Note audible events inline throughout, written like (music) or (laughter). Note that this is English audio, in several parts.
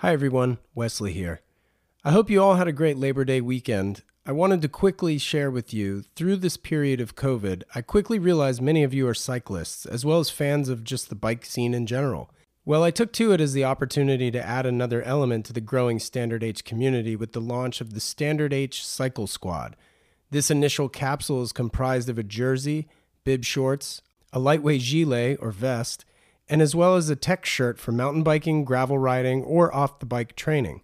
Hi, everyone. Wesley here. I hope you all had a great Labor Day weekend. I wanted to quickly share with you through this period of COVID, I quickly realized many of you are cyclists, as well as fans of just the bike scene in general. Well, I took to it as the opportunity to add another element to the growing Standard H community with the launch of the Standard H Cycle Squad. This initial capsule is comprised of a jersey, bib shorts, a lightweight gilet or vest, and as well as a tech shirt for mountain biking, gravel riding, or off the bike training.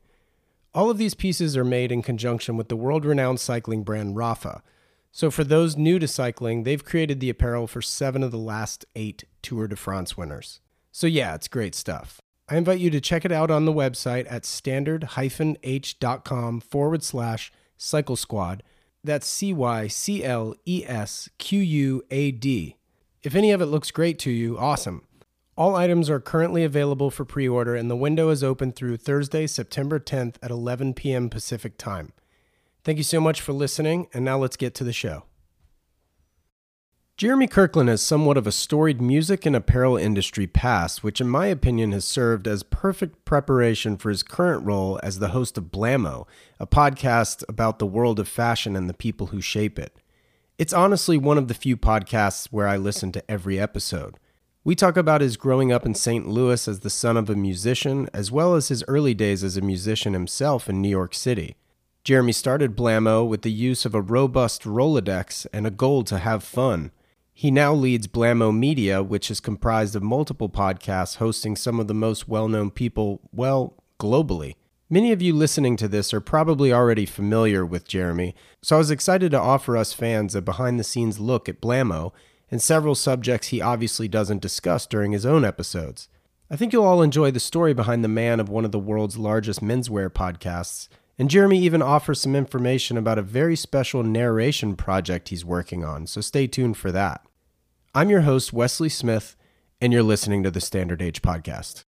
All of these pieces are made in conjunction with the world renowned cycling brand Rapha. So, for those new to cycling, they've created the apparel for seven of the last eight Tour de France winners. So, yeah, it's great stuff. I invite you to check it out on the website at standard h.com forward slash cycle squad. That's C Y C L E S Q U A D. If any of it looks great to you, awesome. All items are currently available for pre order, and the window is open through Thursday, September 10th at 11 p.m. Pacific Time. Thank you so much for listening, and now let's get to the show. Jeremy Kirkland has somewhat of a storied music and apparel industry past, which, in my opinion, has served as perfect preparation for his current role as the host of Blammo, a podcast about the world of fashion and the people who shape it. It's honestly one of the few podcasts where I listen to every episode. We talk about his growing up in St. Louis as the son of a musician, as well as his early days as a musician himself in New York City. Jeremy started Blammo with the use of a robust Rolodex and a goal to have fun. He now leads Blammo Media, which is comprised of multiple podcasts hosting some of the most well known people, well, globally. Many of you listening to this are probably already familiar with Jeremy, so I was excited to offer us fans a behind the scenes look at Blammo and several subjects he obviously doesn't discuss during his own episodes. I think you'll all enjoy the story behind the man of one of the world's largest menswear podcasts, and Jeremy even offers some information about a very special narration project he's working on, so stay tuned for that. I'm your host, Wesley Smith, and you're listening to the Standard H Podcast.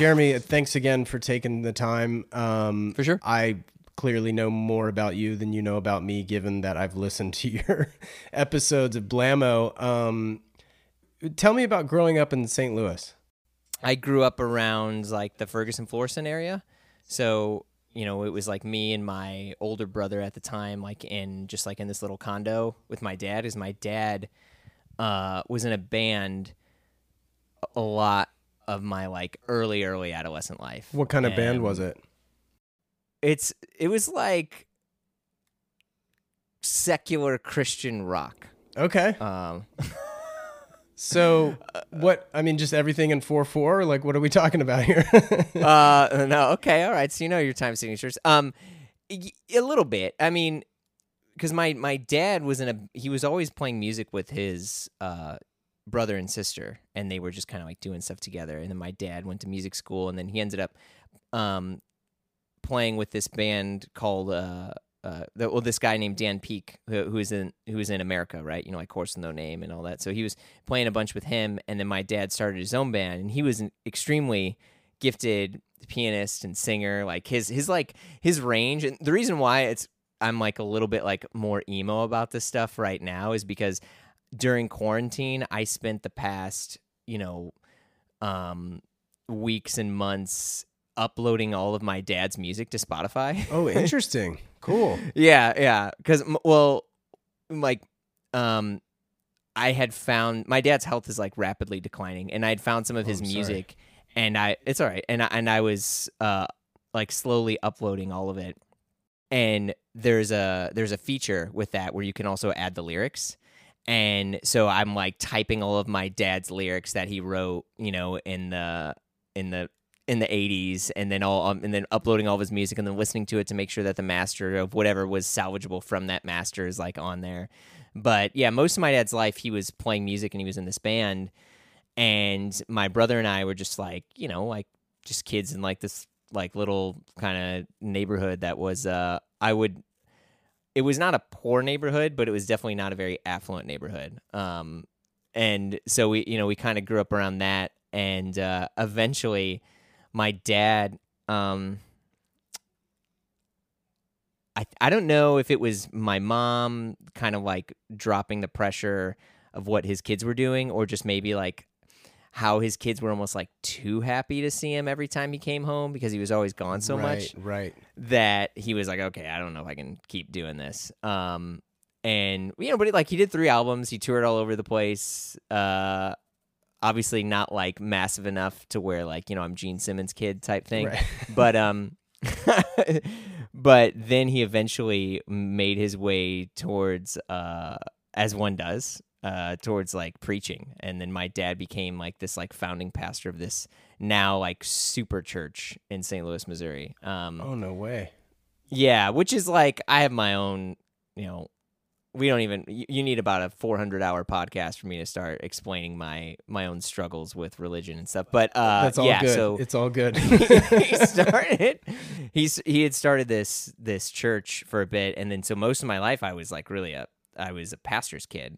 Jeremy, thanks again for taking the time. Um, For sure. I clearly know more about you than you know about me, given that I've listened to (laughs) your episodes of Blammo. Um, tell me about growing up in St. Louis. I grew up around like the Ferguson Florissant area. So, you know, it was like me and my older brother at the time, like in just like in this little condo with my dad, is my dad uh, was in a band a lot of my like early, early adolescent life. What kind of band was it? It's it was like secular Christian rock. Okay. Um, (laughs) So, what, I mean, just everything in 4 4? Like, what are we talking about here? (laughs) uh no okay all right so you know your time signatures um y- a little bit i mean because my my dad was in a he was always playing music with his uh brother and sister and they were just kind of like doing stuff together and then my dad went to music school and then he ended up um playing with this band called uh uh, well, this guy named Dan Peek, who, who is in who is in America, right? You know, like Horse No Name and all that. So he was playing a bunch with him, and then my dad started his own band, and he was an extremely gifted pianist and singer. Like his his like his range, and the reason why it's I'm like a little bit like more emo about this stuff right now is because during quarantine I spent the past you know um weeks and months uploading all of my dad's music to Spotify. (laughs) oh, interesting. Cool. Yeah, yeah. Because well, like, um, I had found my dad's health is like rapidly declining, and I had found some of Oh, his I'm sorry. music, and I it's all right, and I, and I was uh like slowly uploading all of it, and there's a there's a feature with that where you can also add the lyrics. And so I'm like typing all of my dad's lyrics that he wrote, you know, in the in the in the 80s and then all um, and then uploading all of his music and then listening to it to make sure that the master of whatever was salvageable from that master is like on there. But yeah most of my dad's life he was playing music and he was in this band. And my brother and i were just like you know like just kids in like this like little kind of neighborhood that was uh i would it was not a poor neighborhood but it was definitely not a very affluent neighborhood. Um and so we you know we kind of grew up around that. And uh eventually my dad um I I don't know if it was my mom kind of like dropping the pressure of what his kids were doing, or just maybe like how his kids were almost like too happy to see him every time he came home because he was always gone so right, much Right. that he was like, okay, I don't know if I can keep doing this. Um, and you know, but he, like he did three albums, he toured all over the place. Uh, obviously not like massive enough to where like you know I'm Gene Simmons' kid type thing, Right. (laughs) but um, (laughs) but then he eventually made his way towards uh, as one does. Uh, towards like preaching, and then my dad became like this like founding pastor of this now like super church in St. Louis, Missouri. Um, Oh no way. yeah, which is like I have my own, you know, we don't even you, need about a 400 hour podcast for me to start explaining my my own struggles with religion and stuff. But uh That's all yeah, good. so it's all good. (laughs) he (laughs) started he's he had started this this church for a bit and then so most of my life I was like really a I was a pastor's kid.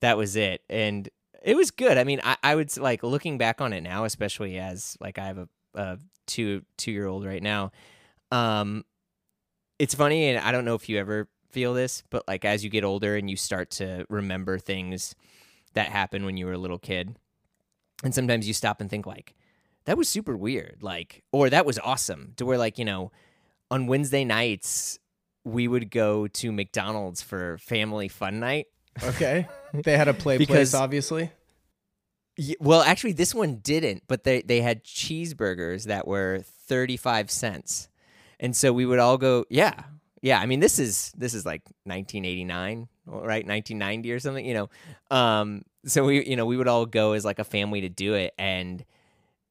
That was it. And it was good. I mean, I, I would like looking back on it now, especially as like I have a, a two two year old right now. Um, it's funny, and I don't know if you ever feel this, but like as you get older and you start to remember things that happened when you were a little kid, and sometimes you stop and think like, that was super weird, like, or that was awesome. To where like you know, on Wednesday nights we would go to McDonald's for family fun night. okay. They had a play Because- place, obviously. Well, actually, this one didn't, but they they had cheeseburgers that were thirty five cents, and so we would all go. Yeah, yeah. I mean, this is this is like nineteen eighty nine, right? Nineteen ninety or something. You know, um. So we you know we would all go as like a family to do it, and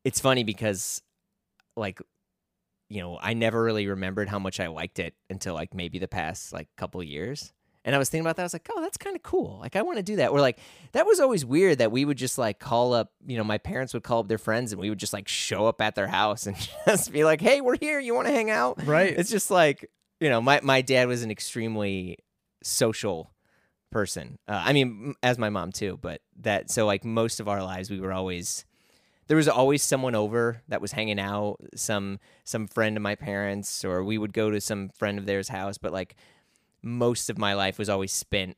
it's funny because like you know I never really remembered how much I liked it until like maybe the past like couple years. And I was thinking about that. I was like, oh, that's kind of cool. Like, I want to do that. Or like, that was always weird that we would just like call up, you know, my parents would call up their friends and we would just like show up at their house and (laughs) just be like, hey, we're here. You want to hang out? Right. It's just like, you know, my, my dad was an extremely social person. Uh, I mean, as my mom too, but that, so like most of our lives, we were always, there was always someone over that was hanging out, some, some friend of my parents, or we would go to some friend of theirs house. But like most of my life was always spent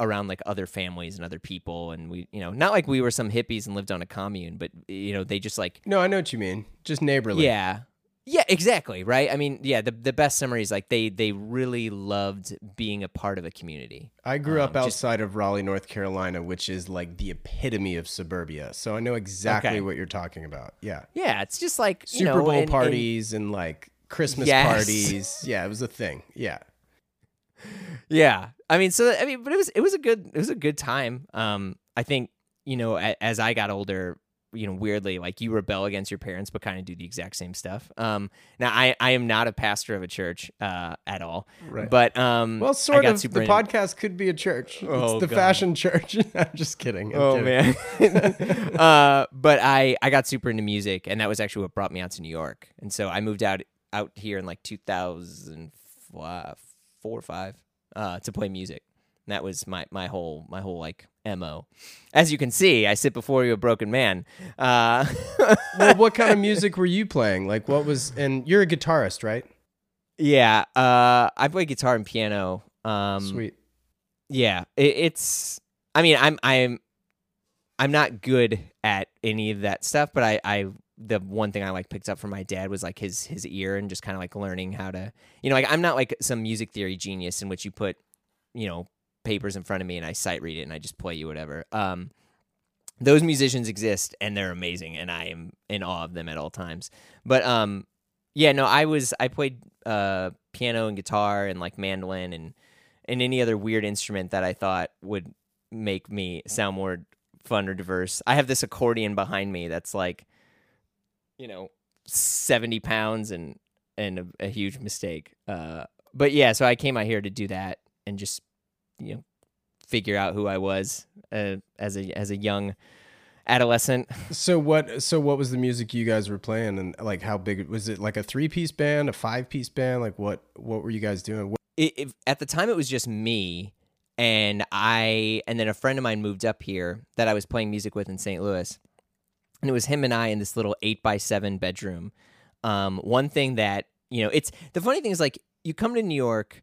around like other families and other people and we you know not like we were some hippies and lived on a commune but you know they just like no, I know what you mean. Just neighborly. yeah yeah exactly right i mean yeah the, the best summary is like they they really loved being a part of a community I grew up Um, just- outside of Raleigh, North Carolina, which is like the epitome of suburbia. So I know exactly Okay. what you're talking about. Yeah. yeah it's just like you Super know, Bowl and- and- parties and, like Christmas Yes. parties. Yeah, it was a thing. Yeah. Yeah, I mean, so I mean, but it was it was a good it was a good time. Um, I think you know a, as I got older, you know, weirdly, like you rebel against your parents, but kind of do the exact same stuff. Um, now I I am not a pastor of a church uh at all, Right. but um, Well, sort of. The into- podcast could be a church. Oh, it's the God. fashion church. (laughs) I'm just kidding. I'm Oh kidding. man. (laughs) uh, but I I got super into music, and that was actually what brought me out to New York. And so I moved out out here in like 2004 or five uh, to play music. And that was my my whole my whole like mo. As you can see, I sit before you a broken man. Uh, (laughs) well, what kind of music were you playing? Like, what was? And you're a guitarist, right? yeah, uh, I play guitar and piano. Um, Sweet. Yeah, it, it's. I mean, I'm I'm I'm not good at any of that stuff, but I I the one thing I like picked up from my dad was like his his ear and just kind of like learning how to you know like I'm not like some music theory genius in which you put you know papers in front of me and I sight read it and I just play you whatever. Um, those musicians exist and they're amazing and I am in awe of them at all times. But um, yeah, no, I was I played uh piano and guitar and like mandolin and and any other weird instrument that I thought would make me sound more fun or diverse. I have this accordion behind me that's like, you know, seventy pounds and and a, a huge mistake. Uh, but yeah, so I came out here to do that and just you know figure out who I was uh, as a as a young adolescent. (laughs) So what? So what was the music you guys were playing, and like how big was it? Like a three piece band, a five piece band? Like what? What were you guys doing? What, it, it, at the time it was just me and I and then a friend of mine moved up here that I was playing music with in St. Louis. And it was him and I in this little eight by seven bedroom. Um, one thing that, you know, it's the funny thing is like you come to New York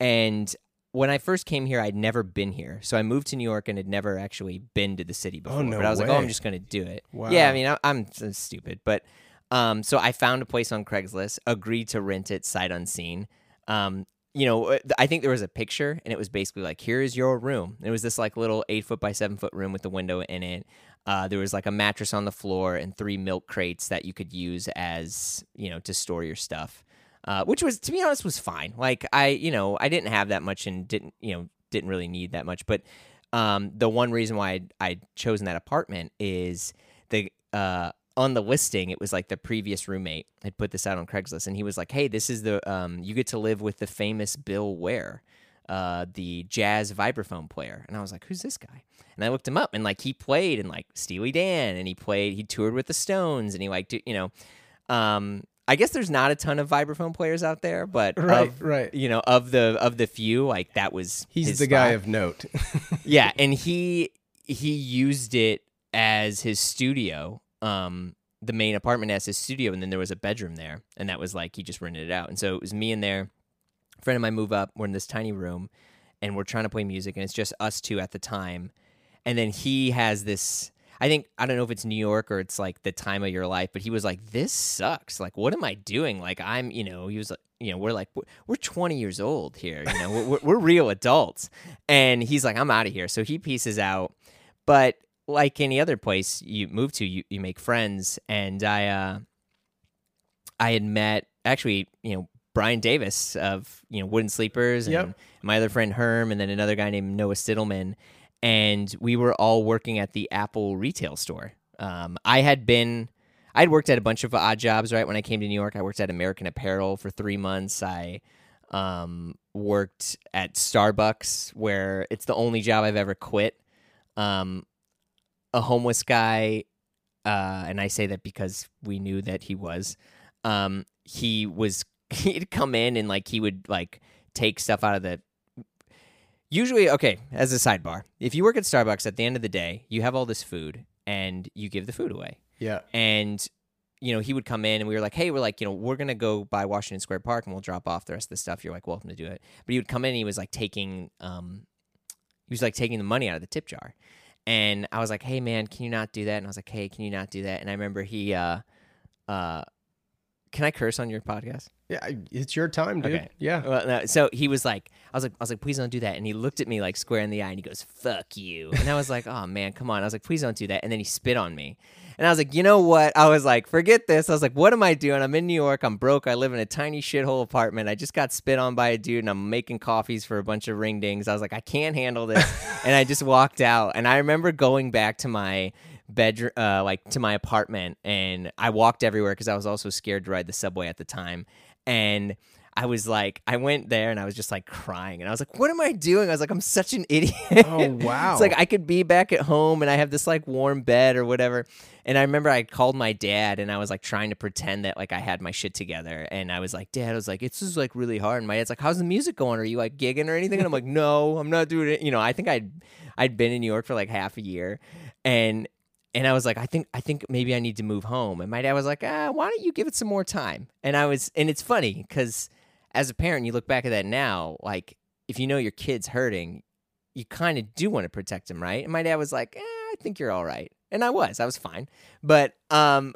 and when I first came here, I'd never been here. So I moved to New York and had never actually been to the city before. no but I was like, oh, I'm just going to do it. Wow. Yeah, I mean, I, I'm stupid. But um, so I found a place on Craigslist, agreed to rent it sight unseen. Um, you know, uh, I think there was a picture and it was basically like, here is your room. And it was this like little eight foot by seven foot room with a window in it. Uh, there was like a mattress on the floor and three milk crates that you could use as, you know, to store your stuff uh, which was to be honest was fine. Like I, you know, I didn't have that much and didn't, you know, didn't really need that much. But um, the one reason why I'd, I'd chosen that apartment is the uh, on the listing it was like the previous roommate had put this out on Craigslist, and he was like, "Hey, this is the um, you get to live with the famous Bill Ware." Uh, the jazz vibraphone player, and I was like, "Who's this guy?" And I looked him up, and like he played in like Steely Dan, and he played, he toured with the Stones, and he like, you know, um, I guess there's not a ton of vibraphone players out there, but (laughs) Right, of, right. you know, of the of the few, like that was He's the guy of note. (laughs) yeah, and he he used it as his studio, um, the main apartment as his studio, and then there was a bedroom there, and that was like he just rented it out, and so it was me in there. Friend of mine move up. We're in this tiny room, and we're trying to play music, and it's just us two at the time, and then he has this. I think I don't know if it's New York or it's like the time of your life, but he was like, "This sucks. Like, what am I doing? Like, I'm, you know." He was like, "You know, we're like, we're- we're 20 years old here. You know, we're, we're, we're real adults." And he's like, "I'm out of here." So he pieces out. But like any other place you move to, you you make friends, and I, uh, I had met actually, you know, Brian Davis of you know Wooden Sleepers, and Yep. my other friend Herm, and then another guy named Noah Stittleman, and we were all working at the Apple retail store. Um, I had been, I'd worked at a bunch of odd jobs. Right when I came to New York, I worked at American Apparel for three months. I um, worked at Starbucks, where it's the only job I've ever quit. Um, a homeless guy, uh, and I say that because we knew that he was. Um, he was (laughs) he'd come in and like he would like take stuff out of the usually okay as a sidebar if you work at starbucks at the end of the day you have all this food and you give the food away. Yeah. and you know he would come in and we were like hey we're like you know we're gonna go by washington square park and we'll drop off the rest of the stuff. You're like welcome to do it. But he would come in and he was like taking um he was like taking the money out of the tip jar. And i was like hey man can you not do that? And i was like hey can you not do that? And i remember he uh uh can i curse on your podcast Yeah. It's your time, dude. Okay. Yeah. well, no, so he was like, I was like, I was like, please don't do that. And he looked at me like square in the eye and he goes, "Fuck you." And I was like, oh man, come on. I was like, please don't do that. And then he spit on me. And I was like, you know what? I was like, forget this. I was like, what am I doing? I'm in New York. I'm broke. I live in a tiny shithole apartment. I just got spit on by a dude and I'm making coffees for a bunch of ring dings. I was like, I can't handle this. (laughs) and I just walked out. And I remember going back to my bedroom, uh, like to my apartment, and I walked everywhere because I was also scared to ride the subway at the time. And I was like, I went there and I was just like crying, and I was like, "What am I doing?" I was like, "I'm such an (laughs) idiot." Oh, wow. it's like I could be back at home and I have this like warm bed or whatever. And I remember I called my dad and I was like trying to pretend that like I had my shit together. And I was like, Dad, I was like, it's just like really hard. And my dad's like, How's the music going? Are you like gigging or anything? And I'm like, No, I'm not doing it. You know, I think I'd I'd been in New York for like half a year, and and I was like, I think I think maybe I need to move home. And my dad was like, Ah, why don't you give it some more time? And I was, and it's funny because as a parent, you look back at that now, like if you know your kid's hurting, you kind of do want to protect him, right? And my dad was like, eh, I think you're all right. And I was, I was fine. But um,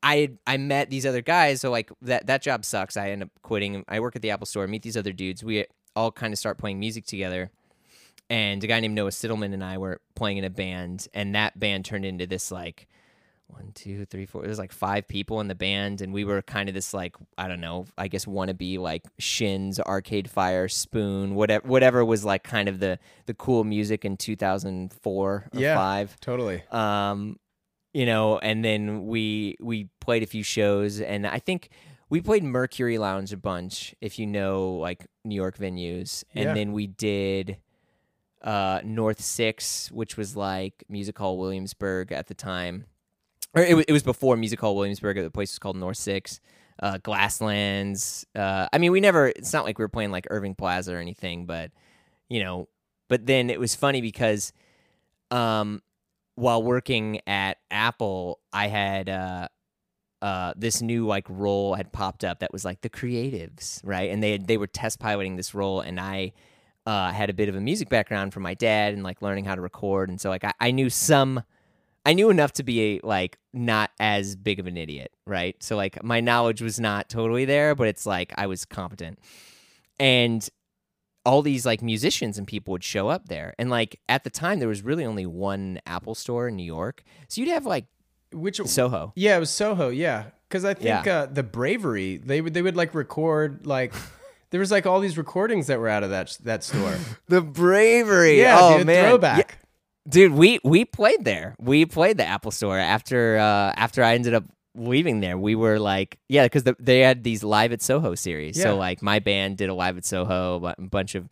I I met these other guys, so like that that job sucks. I end up quitting. I work at the Apple Store, meet these other dudes. We all kind of start playing music together. And a guy named Noah Stittleman and I were playing in a band, and that band turned into this like one, two, three, four. There's like five people in the band, and we were kind of this like I don't know, I guess wannabe like Shins, Arcade Fire, Spoon, whatever, whatever was like kind of the the cool music in 2004 or Yeah. five. Totally. Um, you know, and then we we played a few shows, and I think we played Mercury Lounge a bunch, if you know like New York venues, and Yeah. then we did uh North Six, which was like Music Hall Williamsburg at the time, or it, it was before Music Hall Williamsburg. The place was called North Six. Uh, Glasslands. Uh, I mean, we never. It's not like we were playing like Irving Plaza or anything, but you know. But then it was funny because, um, while working at Apple, I had uh, uh, this new like role had popped up that was like the creatives, right? And they had, they were test piloting this role, and I uh, had a bit of a music background from my dad and like learning how to record, and so like I, I knew some, I knew enough to be a, like not as big of an idiot, right? So like my knowledge was not totally there, but it's like I was competent, and all these like musicians and people would show up there, and like at the time there was really only one Apple store in New York, so you'd have like Which Soho. Yeah, it was Soho. Yeah, because I think Yeah. uh, the Bravery they would they would like record like (laughs) there was like all these recordings that were out of that that store. (laughs) The bravery. yeah, oh dude, man, throwback. Yeah, dude. We we played there. We played the Apple Store after uh, after I ended up leaving there. We were like, yeah, because the, they had these live at Soho series. Yeah. So like my band did a live at Soho, a bunch of,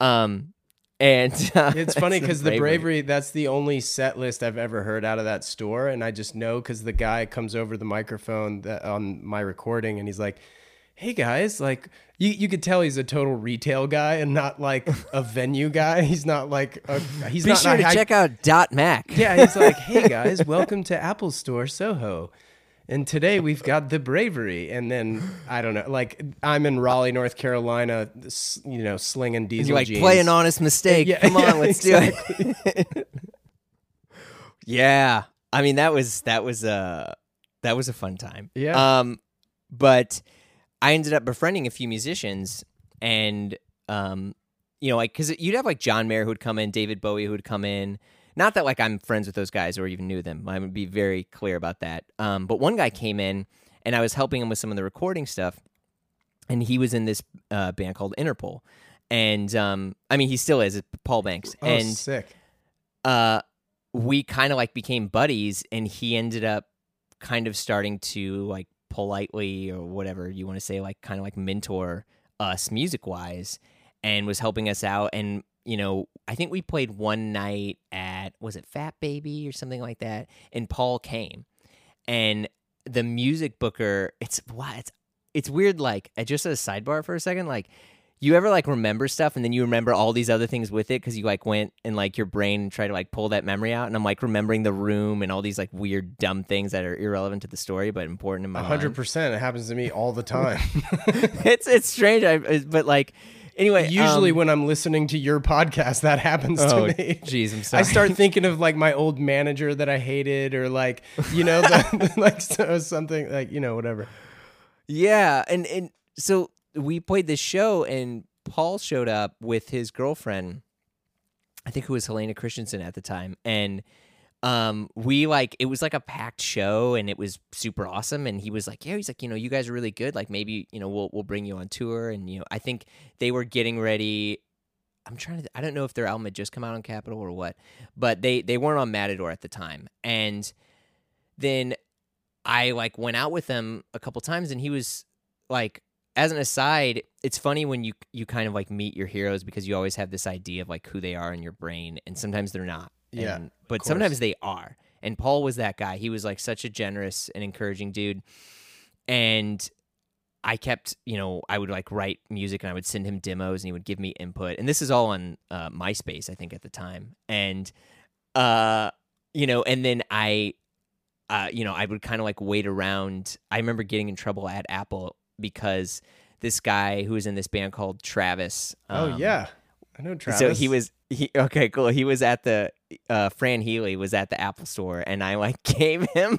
um, and (laughs) uh, It's funny because the bravery that's the only set list I've ever heard out of that store, and I just know because the guy comes over the microphone that, on my recording, and he's like, "Hey guys, like you you could tell he's a total retail guy and not like a (laughs) venue guy. He's not like a, he's Be not sure to high- check out Dot Mac. Yeah, he's like, (laughs) "Hey guys, welcome to Apple Store Soho." And today we've got the bravery, and then I don't know, like I'm in Raleigh, North Carolina, you know, slinging diesel You're like jeans. play an honest mistake. Yeah, Come on, yeah, (laughs) let's do it. yeah, I mean that was that was a that was a fun time. Yeah. Um, but I ended up befriending a few musicians, and um, you know, like because you'd have like John Mayer who would come in, David Bowie who would come in. Not that like I'm friends with those guys or even knew them. I would be very clear about that. Um, but one guy came in, and I was helping him with some of the recording stuff, and he was in this uh, band called Interpol. And um, I mean, he still is. Paul Banks, Oh, and sick. uh, we kind of like became buddies, and he ended up kind of starting to like politely or whatever you want to say, like kind of like mentor us music wise, and was helping us out. And you know, I think we played one night at was it Fat Baby or something like that, and Paul came, and the music booker. It's wow, it's it's weird. Like just as a sidebar for a second, like you ever like remember stuff and then you remember all these other things with it because you like went and like your brain tried to like pull that memory out and i'm like remembering the room and all these like weird dumb things that are irrelevant to the story but important in my A hundred mind. percent. It happens to me all the time. (laughs) it's it's strange I, I- but like anyway Usually, um, when I'm listening to your podcast, that happens oh to me. jeez i'm sorry I start (laughs) thinking of like my old manager that I hated, or like you know, the, (laughs) like so, something like you know, whatever. Yeah, and and so we played this show, and Paul showed up with his girlfriend, I think who was Helena Christensen at the time, and um, we like it was like a packed show, and it was super awesome. And he was like, "Yeah, he's like, you know, you guys are really good. Like maybe you know we'll we'll bring you on tour." And you know, I think they were getting ready. I'm trying to. I don't know if their album had just come out on Capitol or what, but they they weren't on Matador at the time, and then I like went out with them a couple times, and he was like, as an aside, it's funny when you you kind of like meet your heroes because you always have this idea of like who they are in your brain, and sometimes they're not. Yeah, And- but sometimes they are. And Paul was that guy. He was like such a generous and encouraging dude, and I kept, you know, I would like write music and I would send him demos and he would give me input. And this is all on uh, MySpace, I think, at the time. And, uh, you know, and then I, uh, you know, I would kind of like wait around. I remember getting in trouble at Apple because this guy who was in this band called Travis. oh um, yeah, I know Travis. so he was he okay, cool. He was at the uh Fran Healy was at the Apple store and I like (laughs) gave him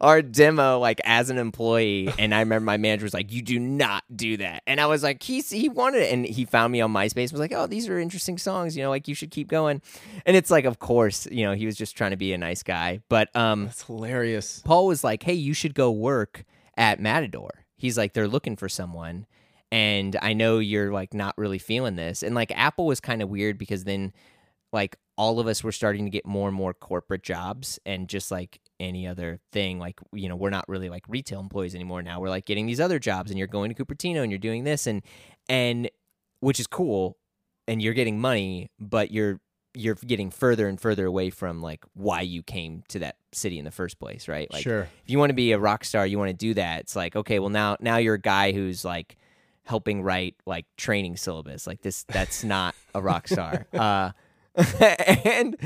our demo like as an employee and I remember my manager was like, You do not do that. And I was like, He's he wanted it and he found me on MySpace and was like, Oh, these are interesting songs, you know, like you should keep going. And it's like, of course, you know, he was just trying to be a nice guy. But um That's hilarious. Paul was like, "Hey, you should go work at Matador." He's like, "They're looking for someone." And I know you're like not really feeling this. And like Apple was kind of weird because then like all of us were starting to get more and more corporate jobs and just like any other thing like you know we're not really like retail employees anymore now we're like getting these other jobs and you're going to Cupertino and you're doing this and and which is cool and you're getting money but you're you're getting further and further away from like why you came to that city in the first place right like sure. if you want to be a rock star, you want to do that. It's like, okay, well now now you're a guy who's like helping write like training syllabus. Like this that's not a rock star. (laughs) uh (laughs) and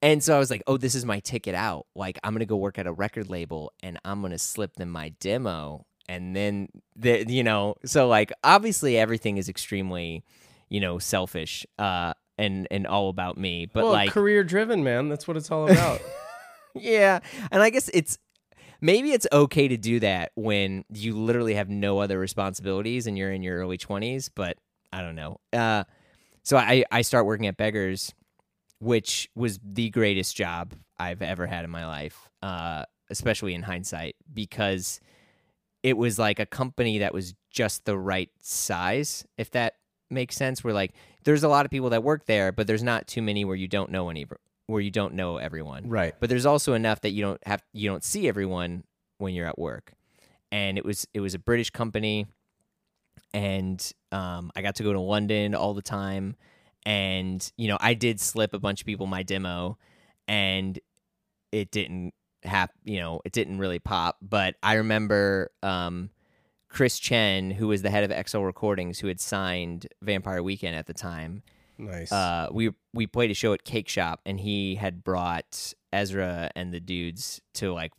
and so I was like, oh, this is my ticket out. Like I'm gonna go work at a record label and I'm gonna slip them my demo and then the you know, so like obviously everything is extremely you know, selfish uh, and and all about me. But well, like, career driven, man. That's what it's all about. (laughs) yeah, and I guess it's maybe it's okay to do that when you literally have no other responsibilities and you're in your early 20s. But I don't know. Uh, so I I start working at Beggars, which was the greatest job I've ever had in my life, uh, especially in hindsight, because it was like a company that was just the right size, if that makes sense. Where like there's a lot of people that work there, but there's not too many where you don't know any where you don't know everyone. right. But there's also enough that you don't have you don't see everyone when you're at work. And it was it was a British company and um, I got to go to London all the time and you know, I did slip a bunch of people my demo and it didn't have you know, it didn't really pop, but I remember um, Chris Chen, who was the head of XL Recordings, who had signed Vampire Weekend at the time. Nice. Uh, we we played a show at Cake Shop, and he had brought Ezra and the dudes to like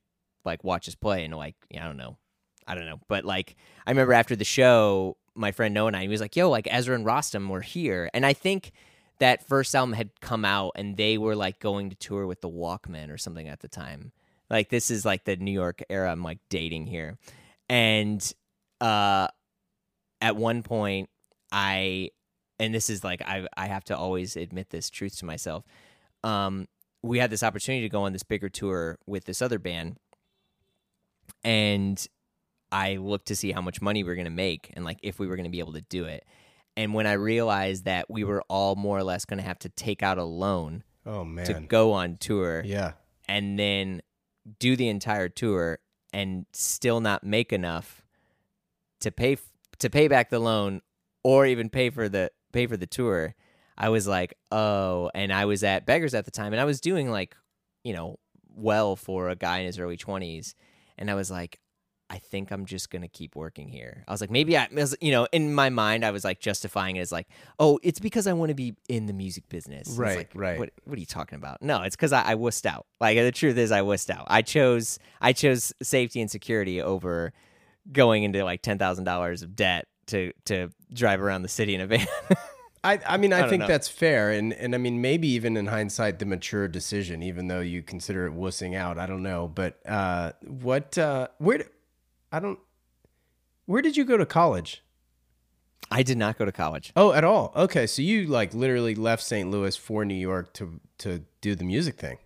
like watch us play, and like I don't know, I don't know, but like I remember after the show, my friend Noah and I, he was like, "Yo, like Ezra and Rostam were here," and I think that first album had come out, and they were like going to tour with the Walkmen or something at the time. Like this is like the New York era I'm like dating here, and uh, at one point I and this is like I I have to always admit this truth to myself. Um, we had this opportunity to go on this bigger tour with this other band, and I looked to see how much money we were going to make and like if we were going to be able to do it. And when I realized that we were all more or less going to have to take out a loan oh man. to go on tour yeah. and then do the entire tour and still not make enough to pay to pay back the loan or even pay for the pay for the tour i was like oh and i was at beggars at the time and i was doing like you know well for a guy in his early 20s and i was like i think i'm just gonna keep working here. I was like maybe i was- you know in my mind i was like justifying it as like oh it's because i want to be in the music business. Right, like, right. what, what are you talking about? No it's because I, I wussed out. Like the truth is i wussed out. I chose i chose safety and security over going into like $10000 of debt to to drive around the city in a van (laughs) I, I mean, I, don't think know. that's fair, and and I mean, maybe even in hindsight, the mature decision, even though you consider it wussing out. I don't know, but uh, what, uh, where, d- I don't, where did you go to college? i did not go to college Oh, at all? Okay, so you like literally left St. Louis for New York to to do the music thing.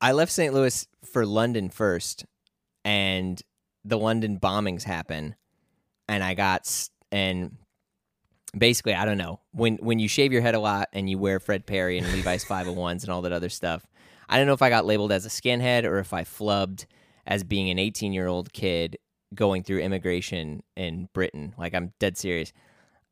I left St. Louis for London first, and the London bombings happen, and I got and basically I don't know when when you shave your head a lot and you wear Fred Perry and Levi's (laughs) 501s and all that other stuff. I don't know if I got labeled as a skinhead or if I flubbed as being an 18 year old kid going through immigration in Britain. Like I'm dead serious.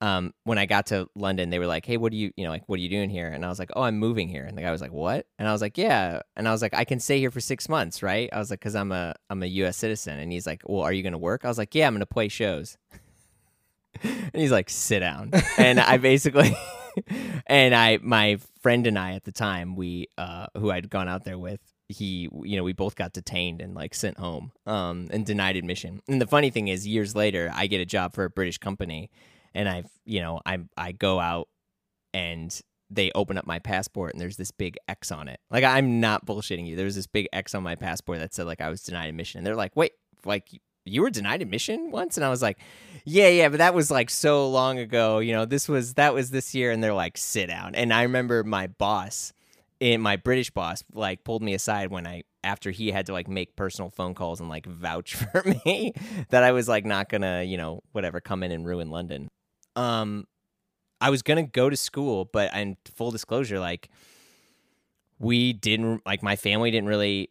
Um, when I got to London, they were like, "Hey, what are you, you know, like, what are you doing here?" And I was like, "Oh, I'm moving here." And the guy was like, "What?" And I was like, "Yeah." And I was like, "I can stay here for six months, right?" I was like, "Cause I'm a I'm a U.S. citizen." And he's like, "Well, are you gonna work?" I was like, "Yeah, I'm gonna play shows." (laughs) and he's like, "Sit down." and I basically, (laughs) and I my friend and I at the time, we uh, who I'd gone out there with, he you know we both got detained and like sent home um and denied admission and the funny thing is years later i get a job for a british company and i you know i i go out and they open up my passport and there's this big x on it. Like i'm not bullshitting you. There was this big x on my passport that said like i was denied admission. And they're like wait like you were denied admission once? And i was like yeah yeah but that was like so long ago. You know this was that was this year. And they're like sit down. And i remember my boss and my British boss like pulled me aside when I after he had to like make personal phone calls and like vouch (laughs) for me that I was like not gonna you know whatever come in and ruin London. Um, I was gonna go to school, but and full disclosure, like we didn't like my family didn't really.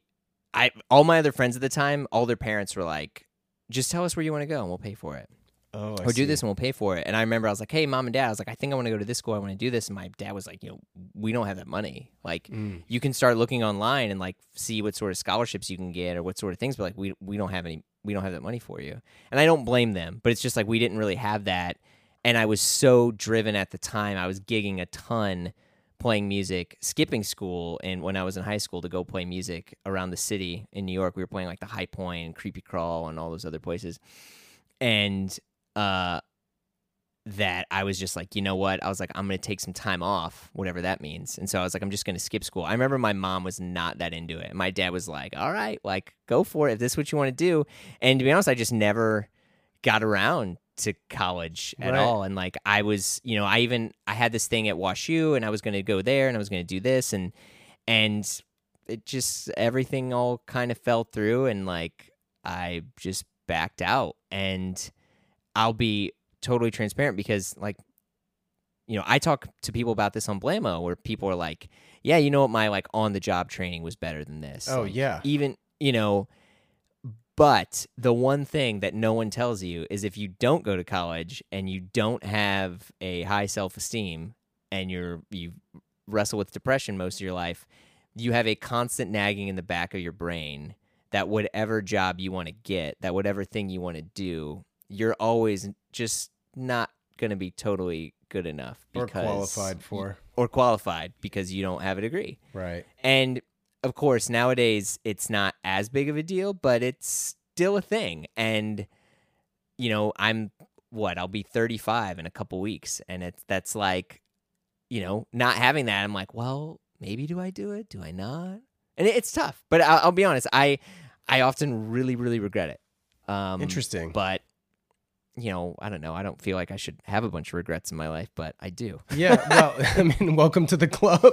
I all my other friends at the time, all their parents were like, "Just tell us where you want to go, and we'll pay for it." Oh, I or do see. this and we'll pay for it. And I remember I was like, hey, mom and dad, I was like, I think I want to go to this school. I want to do this. And my dad was like, you know, we don't have that money. Like, Mm. you can start looking online and like see what sort of scholarships you can get or what sort of things. But like, we we don't have any, we don't have that money for you. And I don't blame them, but it's just like we didn't really have that. And I was so driven at the time. I was gigging a ton playing music, skipping school, and when I was in high school to go play music around the city in New York, we were playing like the High Point and Creepy Crawl and all those other places. And uh that I was just like, you know what? I was like, I'm going to take some time off, whatever that means. And so I was like, I'm just going to skip school. I remember my mom was not that into it. My dad was like, all right, like, go for it if this is what you want to do. And to be honest, I just never got around to college at Right. all. And like, I was, you know, I even, I had this thing at WashU and I was going to go there and I was going to do this. And, and it just, everything all kind of fell through. And like, I just backed out. And I'll be totally transparent because like you know i talk to people about this on Blammo where people are like yeah you know what my like on the job training was better than this Oh Like, yeah. even you know but the one thing that no one tells you is if you don't go to college and you don't have a high self-esteem and you're you wrestle with depression most of your life you have a constant nagging in the back of your brain that whatever job you want to get that whatever thing you want to do you're always just not going to be totally good enough Or qualified for. or qualified because you don't have a degree Right. and of course, nowadays it's not as big of a deal, but it's still a thing. And you know, I'm what? I'll be 35 in a couple weeks, and it's that's like, you know, not having that. I'm like, well, maybe do I do it? Do I not? And it- it's tough, but I'll, I'll be honest. I I often really really regret it. Um, Interesting. but you know, I don't know. I don't feel like I should have a bunch of regrets in my life, but I do. (laughs) yeah. Well, (laughs) I mean, welcome to the club.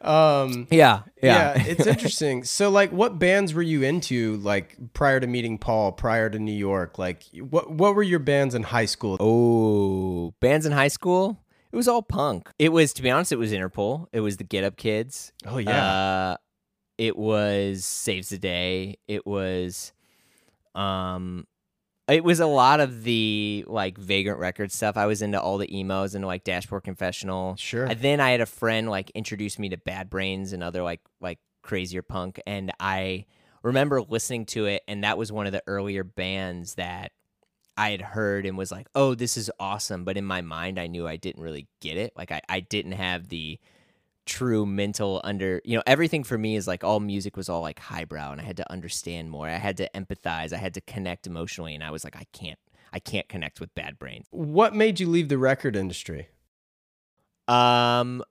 (laughs) um, Yeah, yeah. it's interesting. So, like, what bands were you into, like, prior to meeting Paul, prior to New York? Like, what what were your bands in high school? Oh, bands in high school? It was all punk. It was, to be honest, it was Interpol. It was the Get Up Kids. Oh yeah. Uh, it was Saves the Day. It was, um, it was a lot of the like Vagrant record stuff. I was into all the emos and like Dashboard Confessional. sure. And then I had a friend like introduce me to Bad Brains and other like like crazier punk, and I remember listening to it, and that was one of the earlier bands that I had heard and was like, "Oh, this is awesome." But in my mind, I knew I didn't really get it. Like I I didn't have the true mental under you know everything for me is like all music was all like highbrow and i had to understand more i had to empathize i had to connect emotionally and i was like i can't i can't connect with bad brains what made you leave the record industry? Um,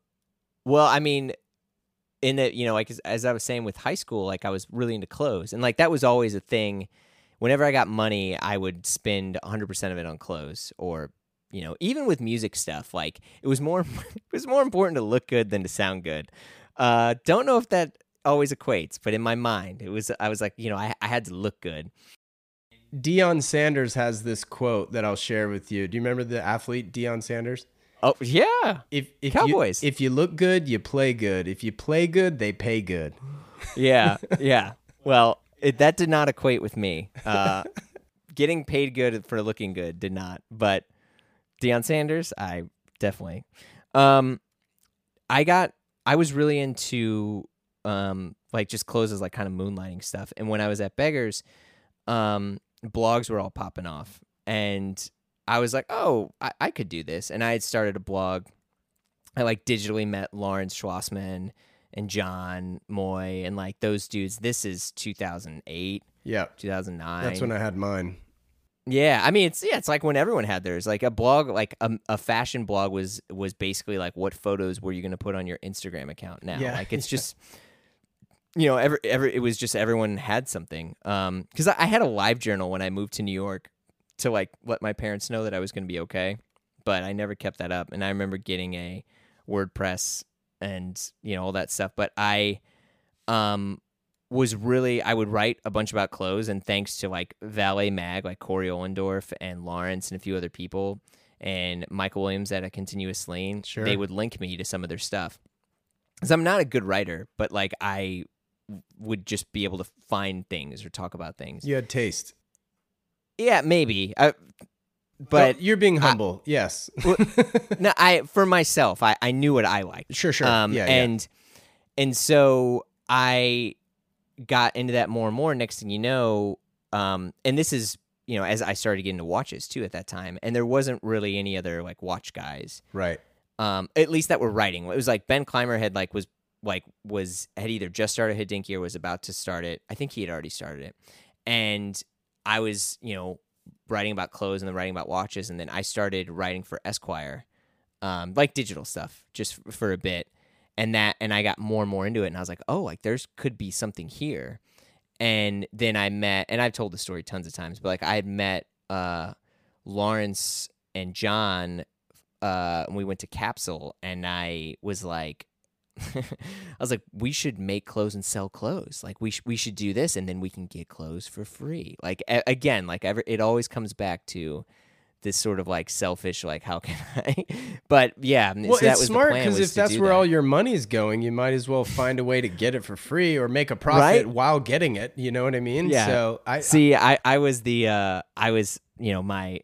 well, I mean, in the you know, like as, as I was saying with high school, like I was really into clothes, and like that was always a thing. Whenever I got money, I would spend 100 percent of it on clothes, or you know, even with music stuff. Like it was more, (laughs) it was more important to look good than to sound good. Uh, don't know if that always equates, but in my mind, it was. I was like, you know, I, I had to look good. Deion Sanders has this quote that I'll share with you. Do you remember the athlete Deion Sanders? Oh yeah, If if Cowboys. You, if you look good, you play good. If you play good, they pay good. yeah, (laughs) yeah. Well, it, that did not equate with me. Uh, getting paid good for looking good did not. But Deion Sanders, I definitely. Um, I got. I was really into um like just clothes as like kind of moonlighting stuff. And when I was at Beggars, um, blogs were all popping off, and I was like, oh, I, I could do this. And I had started a blog. I like digitally met Lawrence Schlossman and John Moy and like those dudes. This is 2008, Yeah, 2009. that's when I had mine. Yeah, I mean it's yeah, it's like when everyone had theirs. Like a blog, like a, a fashion blog was was basically like what photos were you going to put on your Instagram account now? Yeah, like it's (laughs) just you know, every every it was just everyone had something. Um, because I, I had a live journal when I moved to New York to like let my parents know that I was going to be okay, but I never kept that up. And I remember getting a WordPress and you know all that stuff. But I, um, was really I would write a bunch about clothes, and thanks to like Valet Mag, like Cory Ohlendorf and Lawrence and a few other people, and Michael Williams at a Continuous Lean, Sure. they would link me to some of their stuff. Because I'm not a good writer, but like I would just be able to find things or talk about things. You had taste, Yeah, maybe. I, but you're being humble. yes, (laughs) no, I for myself, I, I knew what I liked. sure, sure. Um, yeah, yeah. and and so I got into that more and more. Next thing you know, um, and this is you know as I started getting into watches too at that time, and there wasn't really any other like watch guys, right. um, at least that were writing. It was like Ben Clymer had like was like was had either just started Hodinkee or was about to start it. I think he had already started it, and I was you know writing about clothes and then writing about watches, and then I started writing for Esquire, um, like digital stuff, just for a bit, and that and I got more and more into it, and I was like, oh, like there's could be something here, and then I met, and I've told the story tons of times, but like I had met uh, Lawrence and John. Uh, and we went to Capsule, and I was like, (laughs) I was like, we should make clothes and sell clothes. Like we sh- we should do this, and then we can get clothes for free. Like a- again, like ever, it always comes back to this sort of like selfish, like how can (laughs) I? but yeah, Well, so that it's smart because if that's where that. all your money's going, you might as well find a way to get it for free or make a profit Right? while getting it. You know what I mean? Yeah. So I see, I I was the uh I was you know my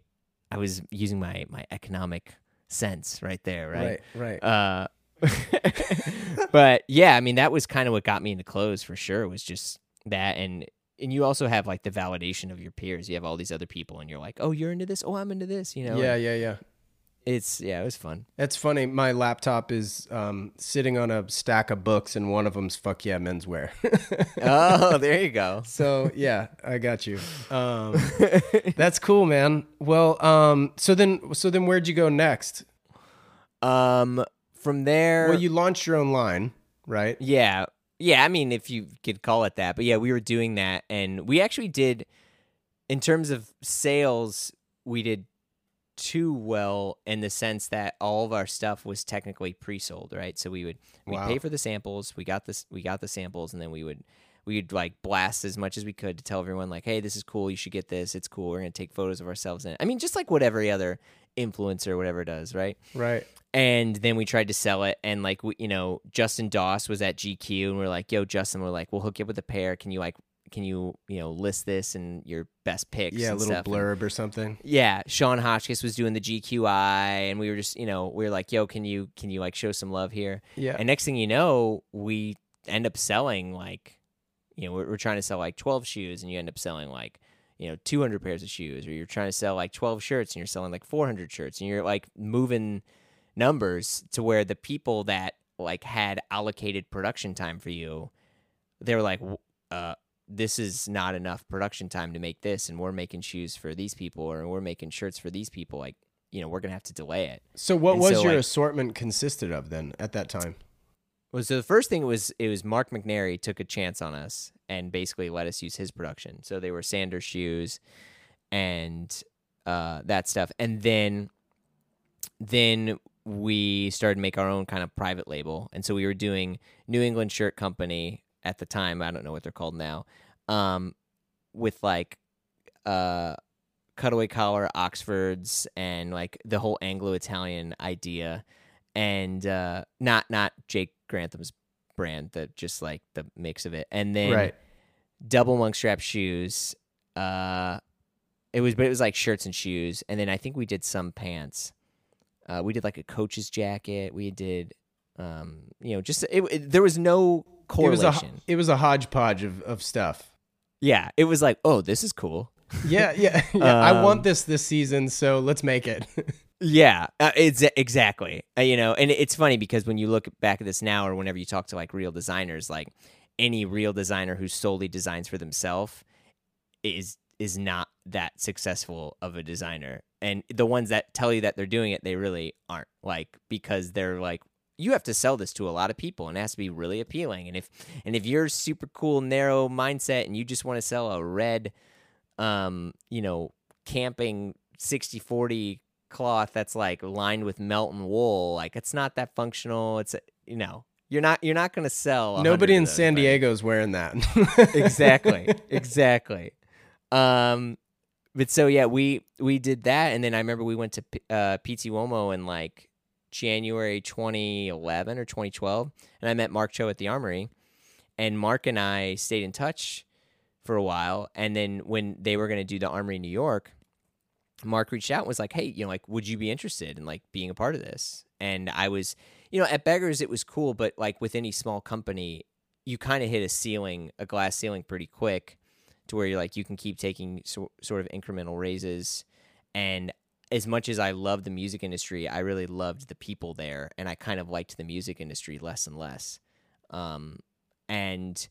I was using my my economic sense right there, right? right, right. Uh, (laughs) but yeah, I mean that was kind of what got me into clothes for sure. Was just that, and and you also have like the validation of your peers. You have all these other people, and you're like, oh, you're into this. Oh, I'm into this. You know. yeah, and yeah, yeah. It's yeah, it was fun. That's funny. My laptop is um, sitting on a stack of books, and one of them's "Fuck Yeah, Menswear." (laughs) oh, there you go. so yeah, I got you. Um, (laughs) that's cool, man. Well, um, so then, so then, where'd you go next? Um, from there, Well, you launched your own line, right? Yeah. Yeah, I mean if you could call it that. But yeah, we were doing that and we actually did in terms of sales, we did too well in the sense that all of our stuff was technically pre-sold, right? So we would we Wow. pay for the samples, we got this we got the samples and then we would we would like blast as much as we could to tell everyone like, "Hey, this is cool. You should get this. It's cool. We're going to take photos of ourselves in it." I mean, just like what every other influencer or whatever does, right? Right. and then we tried to sell it and like we, you know justin doss was at gq and we are like yo justin we're like we'll hook you up with a pair can you like can you you know list this and your best picks Yeah, a little stuff? And- blurb or something. yeah sean hotchkiss was doing the gq eye and we were just you know we were like yo can you can you like show some love here Yeah. and next thing you know we end up selling like you know we're, we're trying to sell like 12 shoes and you end up selling like you know 200 pairs of shoes or you're trying to sell like 12 shirts and you're selling like 400 shirts and you're like moving numbers to where the people that like had allocated production time for you they were like uh this is not enough production time to make this and we're making shoes for these people or we're making shirts for these people like you know we're gonna have to delay it so, what and was so, your like- assortment consisted of then at that time? Well, so the first thing was it was Mark McNairy took a chance on us and basically let us use his production. So they were Sanders shoes and uh, that stuff, and then then we started to make our own kind of private label, and so we were doing New England Shirt Company at the time. I don't know what they're called now, um, with like uh, cutaway collar Oxfords and like the whole Anglo Italian idea and uh not not Jake Grantham's brand, the just like the mix of it. And then right. double monk strap shoes. Uh it was but it was like shirts and shoes. And then I think we did some pants. Uh we did like a coach's jacket. We did um you know just it, it- there was no It was correlation. a it was a hodgepodge of, of stuff. yeah, it was like, "Oh, this is cool." Yeah, yeah, (laughs) yeah. I Um, want this this season, so let's make it. (laughs) Yeah, uh, it's exactly. Uh, you know, and it's funny because when you look back at this now, or whenever you talk to like real designers, like any real designer who solely designs for themselves is is not that successful of a designer. And the ones that tell you that they're doing it, they really aren't. Like because they're like you have to sell this to a lot of people and it has to be really appealing. And if and if you're super cool narrow mindset and you just want to sell a red um, you know, camping 60/40 cloth that's like lined with Melton wool, like it's not that functional. It's you know, you're not you're not going to sell. Nobody in those, San right? Diego's wearing that. (laughs) exactly (laughs) exactly um but so yeah we we did that and then i remember we went to uh Pitti Uomo in like january 2011 or 2012 and i met mark cho at the armory and mark and i stayed in touch for a while and then when they were going to do the armory in new york mark reached out and was like hey you know like would you be interested in like being a part of this and i was you know at beggars it was cool but like with any small company you kind of hit a ceiling, a glass ceiling, pretty quick, to where you're like you can keep taking so, sort of incremental raises. And as much as I love the music industry, I really loved the people there, and I kind of liked the music industry less and less. Um, and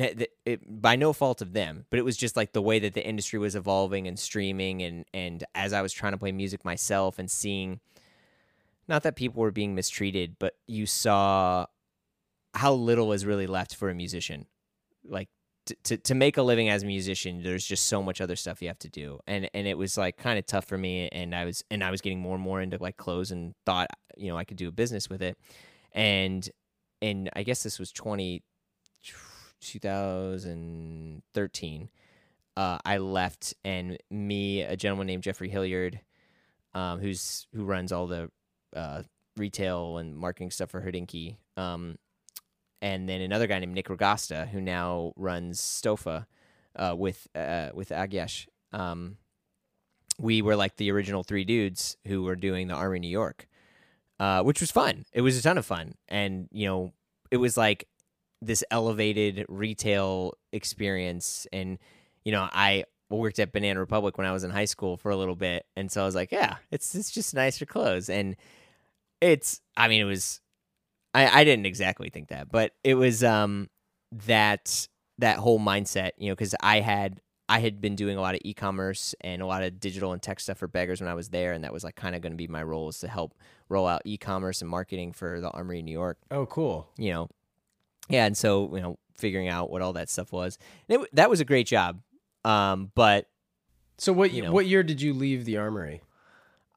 it, by no fault of them, but it was just like the way that the industry was evolving and streaming, and and as I was trying to play music myself and seeing, not that people were being mistreated, but you saw how little was really left for a musician, like. To, to, to make a living as a musician there's just so much other stuff you have to do and and it was like kind of tough for me and i was and i was getting more and more into like clothes and thought you know i could do a business with it and and i guess this was 20 2013, uh, I left, and me, a gentleman named Jeffrey Hilliard, um, who's who runs all the uh, retail and marketing stuff for Hodinkee, um, and then another guy named Nick Ragosta, who now runs Stoffa uh, with uh, with Agyesh. Um, we were like the original three dudes who were doing the Armoury New York, uh, which was fun. It was a ton of fun, and you know, it was like this elevated retail experience. And you know i worked at banana republic when i was in high school for a little bit. And so i was like yeah it's it's just nicer clothes. And it's i mean it was i i didn't exactly think that but it was um that that whole mindset you know because i had i had been doing a lot of e-commerce and a lot of digital and tech stuff for beggars when i was there. And that was like kind of going to be my role is to help roll out e-commerce and marketing for the armory in new york. Oh, cool. you know yeah and so you know figuring out what all that stuff was it, that was a great job um but So what You know. what year did you leave the armory?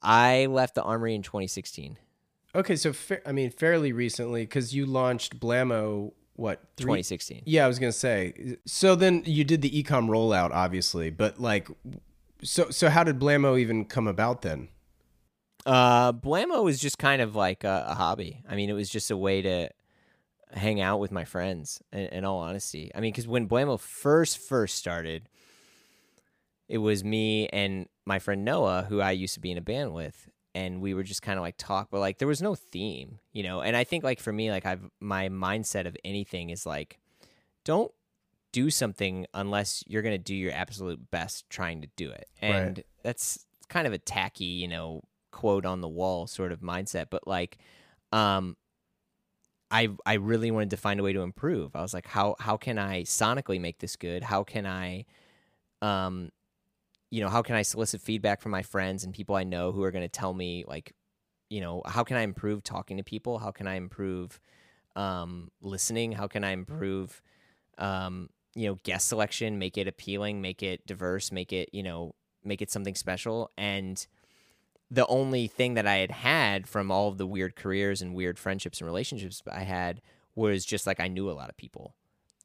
i left the armory in 2016 Okay, so fa- I mean fairly recently because you launched Blammo. What three? 2016 Yeah, I was gonna say. So then you did the ecom rollout, obviously, but like, so so how did Blammo even come about then? uh blammo was just kind of like a, a hobby i mean it was just a way to hang out with my friends in, in all honesty. I mean because when blammo first first started it was me and my friend noah who i used to be in a band with and we were just kind of like talk but like there was no theme you know? And i think like for me like i've my mindset of anything is like don't do something unless you're going to do your absolute best trying to do it. Right. and that's kind of a tacky you know quote on the wall sort of mindset but like um I I really wanted to find a way to improve. I was like, how how can I sonically make this good? How can I, um, you know, how can I solicit feedback from my friends and people I know who are going to tell me like, you know, how can I improve talking to people? How can I improve, um, listening? How can I improve, um, you know, guest selection? Make it appealing, make it diverse, make it you know, make it something special and the only thing that I had had from all of the weird careers and weird friendships and relationships I had was just like I knew a lot of people.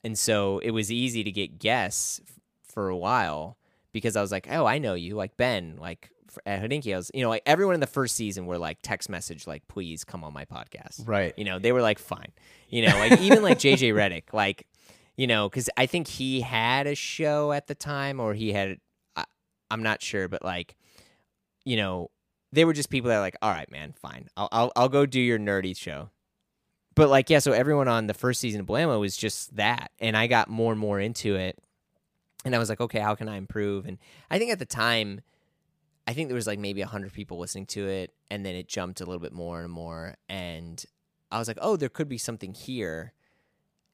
And so it was easy to get guests f- for a while because I was like, oh, I know you, like Ben, like at Hodinkee. I was, you know, like everyone in the first season were like text message, like, please come on my podcast. Right. You know, they were like, fine. You know, like even like JJ Redick, like, you know, because I think he had a show at the time or he had, I, I'm not sure, but like, you know, they were just people that are like, all right, man, fine. I'll, I'll, I'll go do your nerdy show. But like, yeah, so everyone on the first season of Blammo was just that. And I got more and more into it. And I was like, okay, how can I improve? And I think at the time, I think there was like maybe 100 people listening to it. And then it jumped a little bit more and more. And I was like, oh, there could be something here.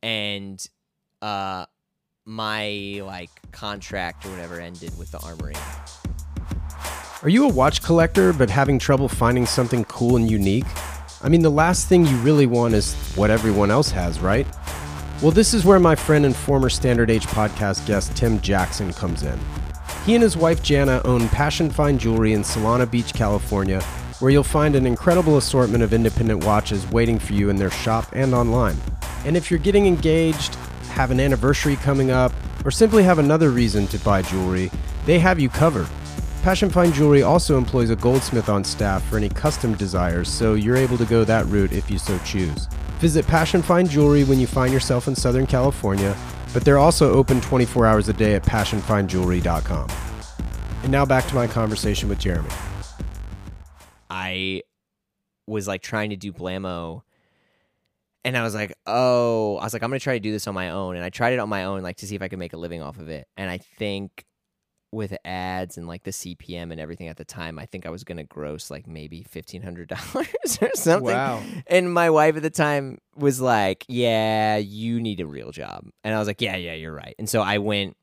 And uh, my like contract or whatever ended with the armory. Are you a watch collector but having trouble finding something cool and unique? I mean, the last thing you really want is what everyone else has, right? Well, this is where my friend and former Standard H podcast guest Tim Jackson comes in. He and his wife Jana own Passion Fine Jewelry in Solana Beach, California, where you'll find an incredible assortment of independent watches waiting for you in their shop and online. And if you're getting engaged, have an anniversary coming up, or simply have another reason to buy jewelry, they have you covered. Passion Fine Jewelry also employs a goldsmith on staff for any custom desires, so you're able to go that route if you so choose. Visit Passion Fine Jewelry when you find yourself in Southern California, but they're also open 24 hours a day at passionfinejewelry.com. And now back to my conversation with Jeremy. I was like trying to do Blammo and I was like, oh, I was like, I'm gonna try to do this on my own. And I tried it on my own, like to see if I could make a living off of it. And I think with ads and like the CPM and everything at the time, I think I was gonna gross like maybe fifteen hundred (laughs) dollars or something. Wow. And my wife at the time was like, "Yeah, you need a real job," and I was like, "Yeah, yeah, you're right." And so I went.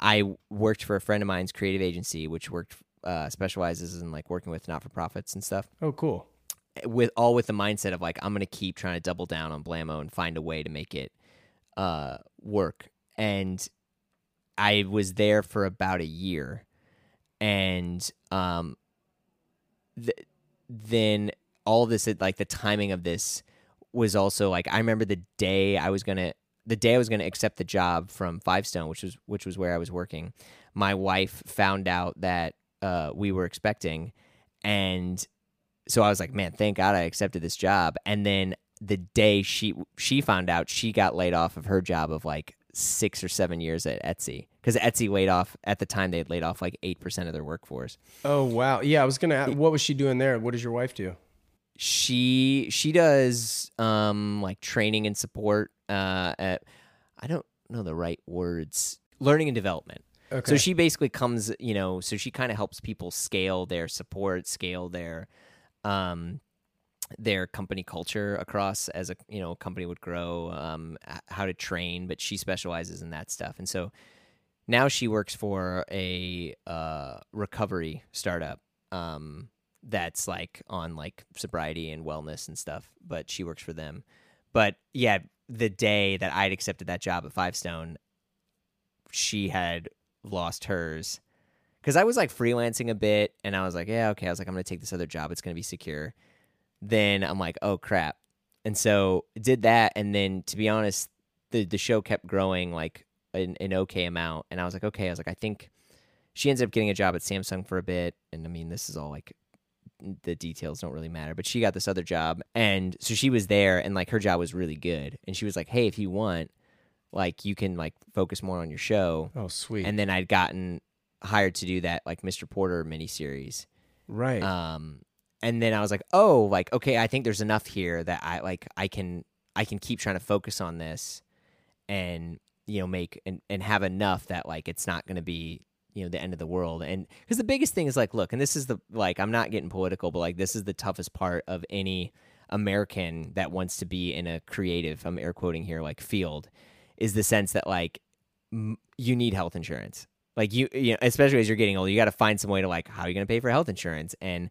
I worked for a friend of mine's creative agency, which worked uh, specializes in like working with not for profits and stuff. Oh, cool. With all with the mindset of like I'm gonna keep trying to double down on Blamo and find a way to make it uh, work. And I was there for about a year, and um, th- then all this like the timing of this was also like I remember the day I was gonna the day I was gonna accept the job from Five Stone, which was which was where I was working. My wife found out that uh, we were expecting, and so I was like, man, thank God I accepted this job. And then the day she she found out, she got laid off of her job of like six or seven years at Etsy because Etsy laid off at the time they had laid off like eight percent of their workforce. Oh, wow. Yeah, I was gonna. Ask, what was she doing there? What does your wife do? She she does um like training and support. Uh, at, I don't know the right words. Learning and development. Okay. So she basically comes, you know, so she kind of helps people scale their support, scale their um their company culture across as a you know company would grow um how to train but she specializes in that stuff and so now she works for a uh recovery startup um that's like on like sobriety and wellness and stuff but she works for them but yeah the day that i'd accepted that job at five stone she had lost hers because I was like freelancing a bit and I was like, yeah, okay. I was like, I'm to take this other job. It's to be secure. Then I'm like, oh crap. And so did that. And then to be honest, the, the show kept growing like an, an okay amount. And I was like, okay. I was like, I think she ends up getting a job at Samsung for a bit. And I mean, this is all like the details don't really matter, but she got this other job. And so she was there and like her job was really good. And she was like, hey, if you want, like you can like focus more on your show. oh, sweet. And then I'd gotten hired to do that like Mr. Porter miniseries. right. Um, and then I was like, oh, like okay, I think there's enough here that I like I can I can keep trying to focus on this, and you know make and and have enough that like it's not going to be you know the end of the world. And because the biggest thing is like, look, and this is the like I'm not getting political, but like this is the toughest part of any American that wants to be in a creative. I'm air quoting here, like field, is the sense that like m- you need health insurance. Like you, you know, especially as you're getting older, you got to find some way to like how are you going to pay for health insurance and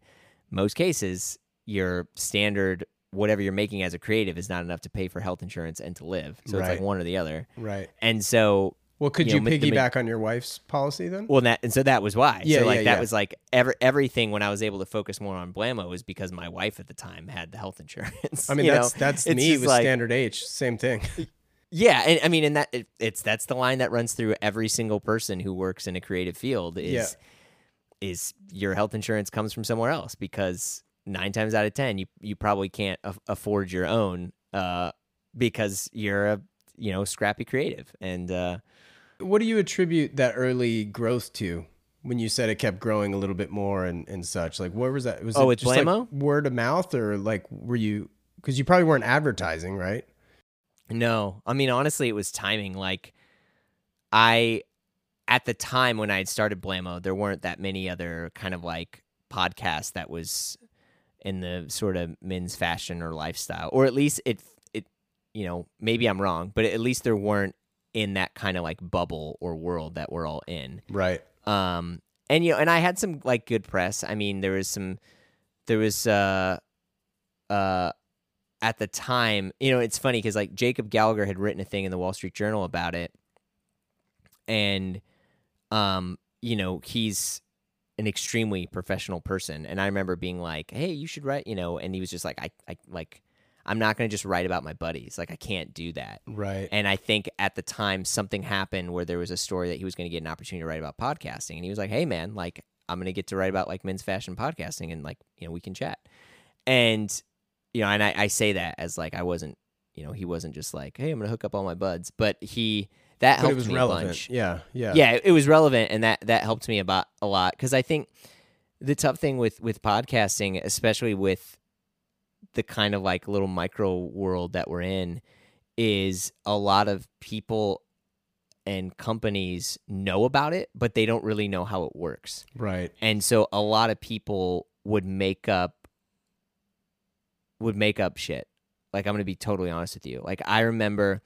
most cases your standard whatever you're making as a creative is not enough to pay for health insurance and to live so it's Right. like one or the other right. and so Well, could you you, know, the ma- piggyback on your wife's policy then? well that and so that was why Yeah, so like yeah, that yeah. was like every, everything when i was able to focus more on blamo was because my wife at the time had the health (laughs) insurance I mean, you that's know? that's It's me just with like- standard H. Same thing. (laughs) yeah and i mean and that it, it's that's the line that runs through every single person who works in a creative field is Yeah. Is your health insurance comes from somewhere else because nine times out of ten you you probably can't a- afford your own uh because you're a you know scrappy creative and uh what do you attribute that early growth to? When you said it kept growing a little bit more and, and such, like where was that? Was Oh, it just like word of mouth, or like were you? Because you probably weren't advertising, right? No, I mean honestly, it was timing. Like, I at the time when I had started Blamo, there weren't that many other kind of like podcasts that was in the sort of men's fashion or lifestyle, or at least it it you know maybe I'm wrong, but at least there weren't in that kind of like bubble or world that we're all in. Right. Um, and you know, and I had some like good press. I mean, there was some, there was uh, uh, at the time, you know, it's funny because like Jacob Gallagher had written a thing in the Wall Street Journal about it, and um, you know, he's an extremely professional person, and I remember being like, "Hey, you should write," you know, and he was just like, "I, I like." I'm not going to just write about my buddies. Like I can't do that. Right. And I think at the time something happened where there was a story that he was going to get an opportunity to write about podcasting, and he was like, "Hey, man, like I'm going to get to write about like men's fashion podcasting, and like you know we can chat." And you know, and I, I say that as like I wasn't, you know, he wasn't just like, "Hey, I'm going to hook up all my buds," but he that but helped it was me a bunch. Yeah. Yeah. Yeah, it- it was relevant, and that that helped me about a lot because I think the tough thing with with podcasting, especially with the kind of like little micro world that we're in, is a lot of people and companies know about it, but they don't really know how it works. Right. And so a lot of people would make up would make up shit. Like I'm going to be totally honest with you. Like I remember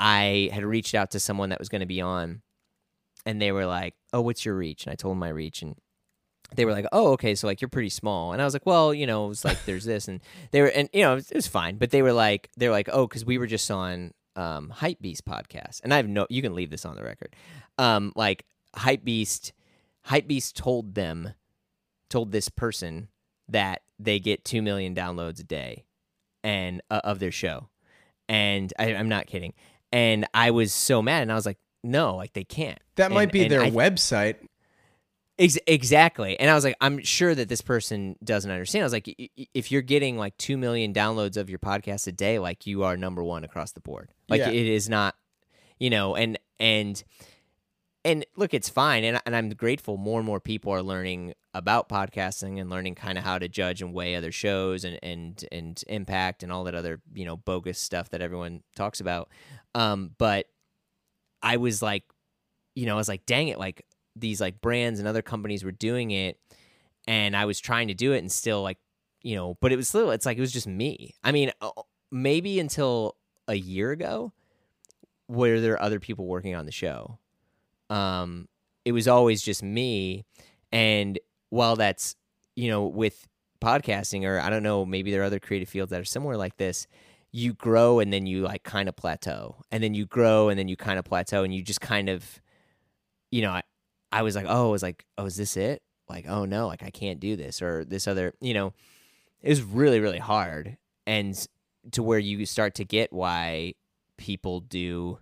I had reached out to someone that was going to be on and they were like, "Oh, what's your reach?" And I told them my reach and they were like, "Oh, okay, so like you're pretty small." And I was like, "Well, you know, it's like there's this." And they were and you know, it was, it was fine, but they were like they're like, "Oh, cuz we were just on um podcast." And I have no you can leave this on the record. Um like Hypebeast Hype Beast told them told this person that they get 2 million downloads a day and uh, of their show. And I, I'm not kidding. And I was so mad and I was like, "No, like they can't." That might be their I- website. Ex- exactly. And I was like, I'm sure that this person doesn't understand. I was like, "I- I- if you're getting like 2 million downloads of your podcast a day, like you are number one across the board. Like Yeah. it is not, you know, and, and, and look, it's fine. And, and I'm grateful more and more people are learning about podcasting and learning kind of how to judge and weigh other shows and, and, and impact and all that other, you know, bogus stuff that everyone talks about. Um, but I was like, you know, I was like, dang it, like these like brands and other companies were doing it and I was trying to do it and still like, you know, but it was still it's like it was just me. I mean, uh, maybe until a year ago where there are other people working on the show. Um it was always just me and while that's, you know, with podcasting or I don't know, maybe there are other creative fields that are similar like this, you grow and then you like kind of plateau and then you grow and then you kind of plateau and you just kind of you know I, I was like oh I was like oh is this it? Like oh no like I can't do this or this other you know it was really really hard and to where you start to get why people do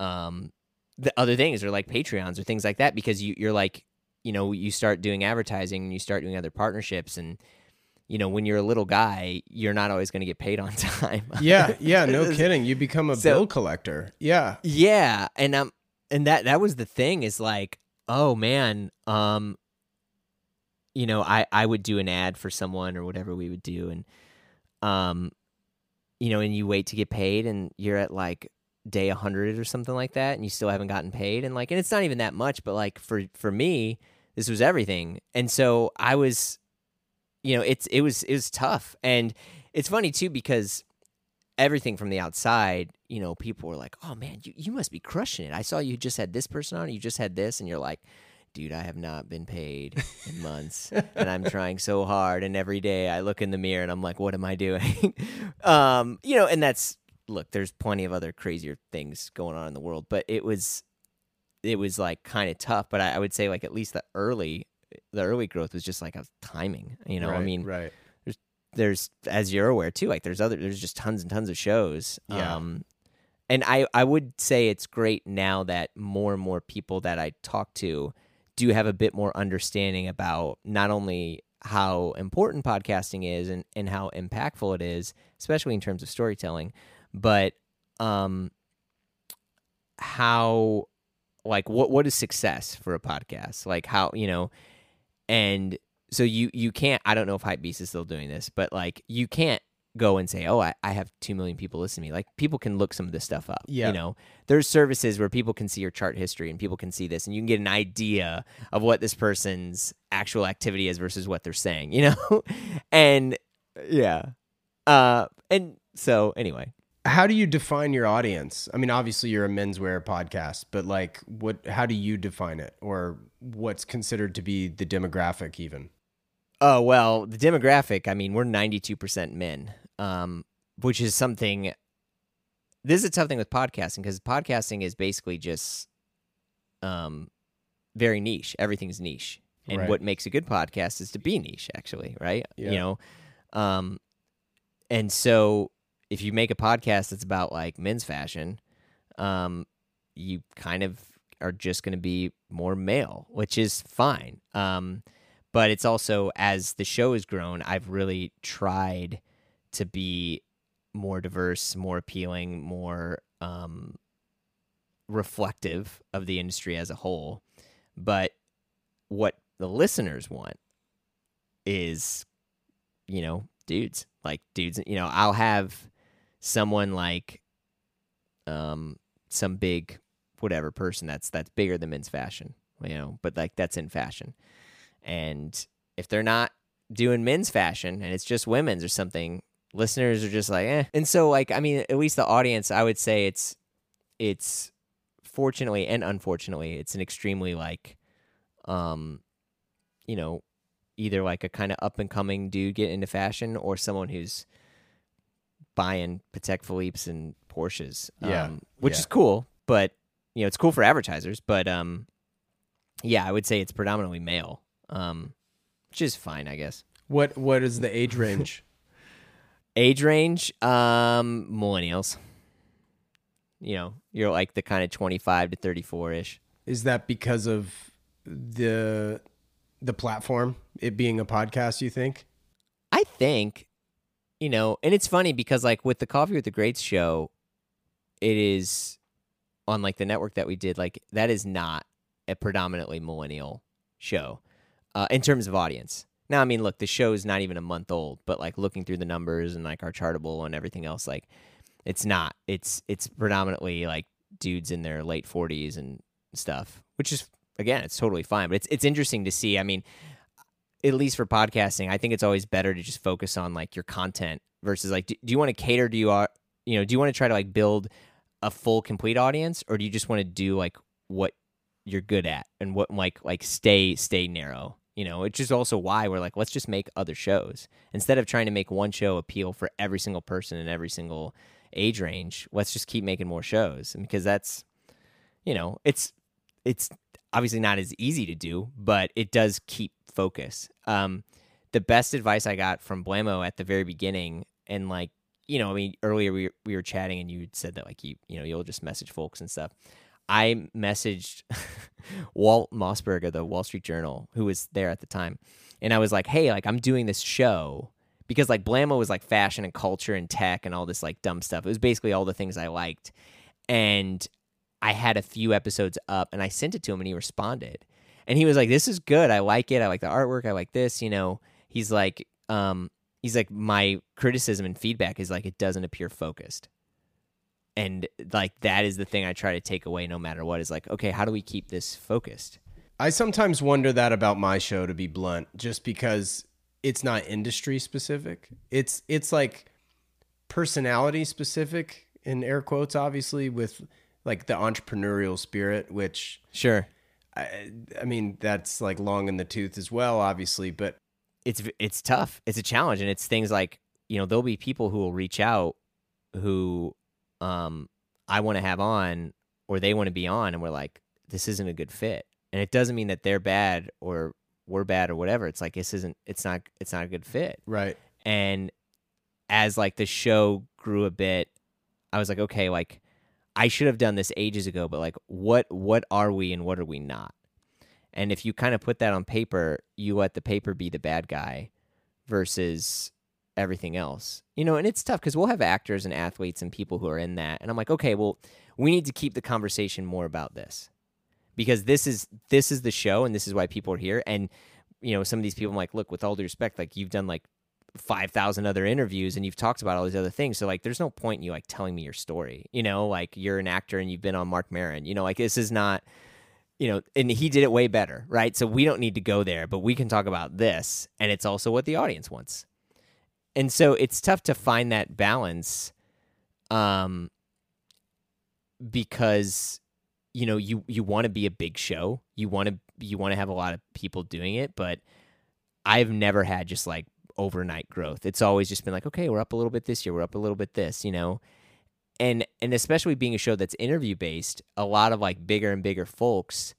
um the other things or like patreons or things like that because you you're like you know you start doing advertising and you start doing other partnerships and you know when you're a little guy you're not always going to get paid on (laughs) time Yeah, yeah, no (laughs) kidding. You become a So- bill collector. Yeah. yeah, and um, and that that was the thing is like, oh man, um, you know, I I would do an ad for someone or whatever we would do, and um, you know, and you wait to get paid, and you're at like day hundred or something like that, and you still haven't gotten paid, and like, and it's not even that much, but like for for me, this was everything, and so I was, you know, it's it was it was tough, and it's funny too because everything from the outside, you know, people were like, "Oh man, you, you must be crushing it." I saw you just had this person on, you just had this, and you're like, "Dude, I have not been paid in months, and I'm trying so hard." And every day I look in the mirror and I'm like, "What am I doing?" (laughs) um, you know, and that's look. There's plenty of other crazier things going on in the world, but it was, it was like kind of tough. But I, I would say like at least the early, the early growth was just like a timing. You know, I mean, right. there's as you're aware too like there's other there's just tons and tons of shows Yeah. um and i i would say it's great now that more and more people that i talk to do have a bit more understanding about not only how important podcasting is and and how impactful it is especially in terms of storytelling but um how like what what is success for a podcast like how you know and so you you can't i don't know if hypebeast is still doing this but like you can't go and say oh I, I have 2 million people listen to me. Like people can look some of this stuff up Yeah. you know? There's services where people can see your chart history and people can see this and you can get an idea of what this person's actual activity is versus what they're saying (laughs) you know? And yeah. Uh and so anyway How do you define your audience? I mean, obviously you're a menswear podcast, but like what how do you define it or what's considered to be the demographic even? Oh well, the demographic. I mean, we're ninety-two percent men, um, which is something. This is a tough thing with podcasting because podcasting is basically just, um, very niche. Everything's niche, and Right. what makes a good podcast is to be niche. Actually, right? Yeah. You know, um, and so if you make a podcast that's about like men's fashion, um, you kind of are just going to be more male, which is fine. Um, but it's also as the show has grown, I've really tried to be more diverse, more appealing, more um, reflective of the industry as a whole. But what the listeners want is, you know, dudes like dudes. You know, I'll have someone like um, some big whatever person that's that's bigger than men's fashion, you know, but like that's in fashion. And if they're not doing men's fashion and it's just women's or something, listeners are just like, eh. And so like I mean, at least the audience, I would say it's it's fortunately and unfortunately, it's an extremely like um you know, either like a kind of up and coming dude get into fashion or someone who's buying Patek Philippe's and Porsches. Yeah, Um, which yeah. is cool, but you know, it's cool for advertisers, but um yeah, I would say it's predominantly male. Um which is fine, I guess. What what is the age (laughs) range? Age range, um millennials. You know, you're like the kind of 25 to 34 ish. is that because of the the platform, it being a podcast, you think? I think, you know, and it's funny because like with the Coffee with the Greats show, it is on like the network that we did, like that is not a predominantly millennial show uh, in terms of audience. Now, I mean, look, the show is not even a month old, but like looking through the numbers and like our chartable and everything else, like it's not. It's it's predominantly like dudes in their late forties and stuff, which is again, it's totally fine. But it's it's interesting to see. I mean, at least for podcasting, I think it's always better to just focus on like your content versus like, do, do you want to cater? Do you are you know, do you want to try to like build a full complete audience, or do you just want to do like what you're good at and what like like stay stay narrow? You know, which is also why we're like, let's just make other shows instead of trying to make one show appeal for every single person in every single age range. Let's just keep making more shows, because that's, you know, it's it's obviously not as easy to do, but it does keep focus. Um, the best advice I got from Blamo at the very beginning, and like, you know, I mean, earlier we we were chatting and you said that like you, you know, you'll just message folks and stuff. I messaged (laughs) Walt Mossberg of the Wall Street Journal, who was there at the time, and I was like, "Hey, like I'm doing this show because like Blamo was like fashion and culture and tech and all this like dumb stuff. It was basically all the things I liked, and I had a few episodes up, and I sent it to him, and he responded, and he was like, "This is good. I like it. I like the artwork. I like this." You know, he's like, um, he's like, my criticism and feedback is like it doesn't appear focused and like that is the thing I try to take away no matter what is like, okay, how do we keep this focused? I sometimes wonder that about my show to be blunt, just because it's not industry specific. It's it's like personality specific in air quotes obviously with like the entrepreneurial spirit which Sure. I, I mean that's like long in the tooth as well obviously, but It's it's tough. It's a challenge and it's things like, you know, there'll be people who will reach out who um I want to have on or they want to be on and we're like this isn't a good fit. And it doesn't mean that they're bad or we're bad or whatever. It's like this isn't it's not it's not a good fit. right. and as like the show grew a bit i was like okay like i should have done this ages ago but like what what are we and what are we not? And if you kind of put that on paper you let the paper be the bad guy versus everything else. You know and it's tough because we'll have actors and athletes and people who are in that and i'm like okay well we need to keep the conversation more about this. Because this is this is the show and this is why people are here and you know some of these people i'm like look with all due respect like you've done like 5000 other interviews and you've talked about all these other things. So like there's no point in you like telling me your story you know? Like you're an actor and you've been on Marc Maron. you know? Like this is not you know and he did it way better right? So we don't need to go there but we can talk about this and it's also what the audience wants. And so it's tough to find that balance um because you know you you want to be a big show you want to you want to have a lot of people doing it but i've never had just like overnight growth. It's always just been like okay we're up a little bit this year we're up a little bit this you know? And and especially being a show that's interview based a lot of like bigger and bigger folks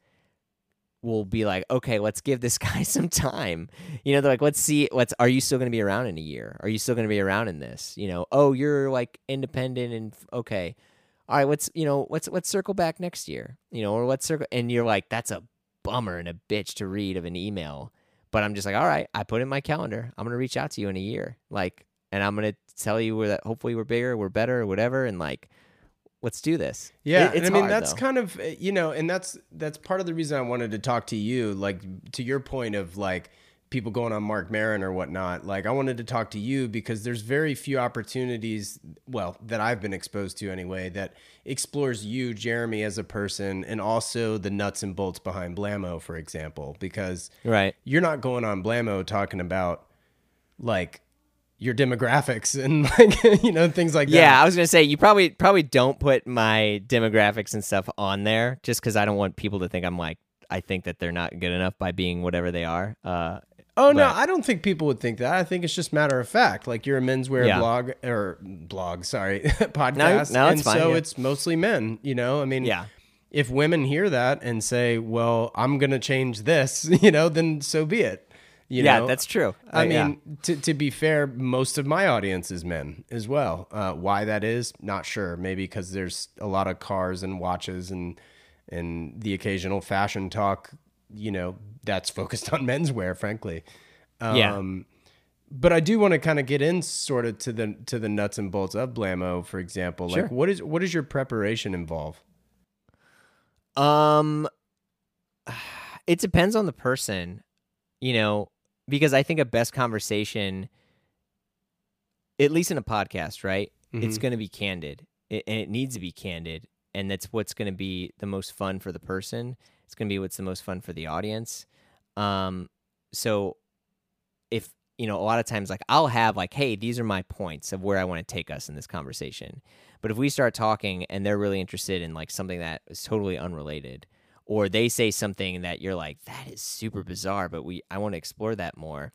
will be like okay let's give this (laughs) guy some time. You know they're like let's see let's are you still going to be around in a year? Are you still going to be around in this? You know oh you're like independent and okay. All right let's you know let's let's circle back next year you know or let's circle and you're like that's a bummer and a bitch to read of an email but i'm just like all right i put in my calendar i'm gonna reach out to you in a year like and i'm gonna tell you we're that hopefully we're bigger we're better or whatever and like let's do this Yeah, It- I mean hard, that's though. kind of uh, you know, and that's that's part of the reason I wanted to talk to you. Like to your point of like people going on Marc Maron or whatnot. Like I wanted to talk to you because there's very few opportunities, well, that I've been exposed to anyway, that explores you, Jeremy, as a person, and also the nuts and bolts behind Blamo, for example. Because Right. you're not going on Blamo talking about like your demographics (laughs) and like you know things like that. Yeah, I was gonna say you probably probably don't put my demographics and stuff on there just because I don't want people to think I'm like I think that they're not good enough by being whatever they are. Uh, Oh no, But- I don't think people would think that. I think it's just matter of fact. Like you're a menswear Yeah. blog or blog, sorry, (laughs) podcast, no, it's and fine, so yeah. it's mostly men. You know, I mean, yeah, if women hear that and say, "Well, I'm gonna change this," (laughs) you know, then so be it. You yeah, know? that's true. I Uh, yeah. mean, to, to be fair, most of my audience is men as well. Uh, why that is, not sure. Maybe because there's a lot of cars and watches and and the occasional fashion talk. You know, that's focused on (laughs) menswear, frankly. Um, Yeah. But I do want to kind of get in sort of to the to the nuts and bolts of Blamo, for example. Sure. Like, what is what does your preparation involve? Um, (sighs) it depends on the person, you know, because I think a best conversation, at least in a podcast, right? It's Mhm. going to be candid, it, and it needs to be candid, and that's what's going to be the most fun for the person. It's going to be what's the most fun for the audience. Um, so if you know, a lot of times, like I'll have like, hey, these are my points of where I want to take us in this conversation. But if we start talking and they're really interested in like something that is totally unrelated, or they say something that you're like, that is super bizarre, but we I want to explore that more.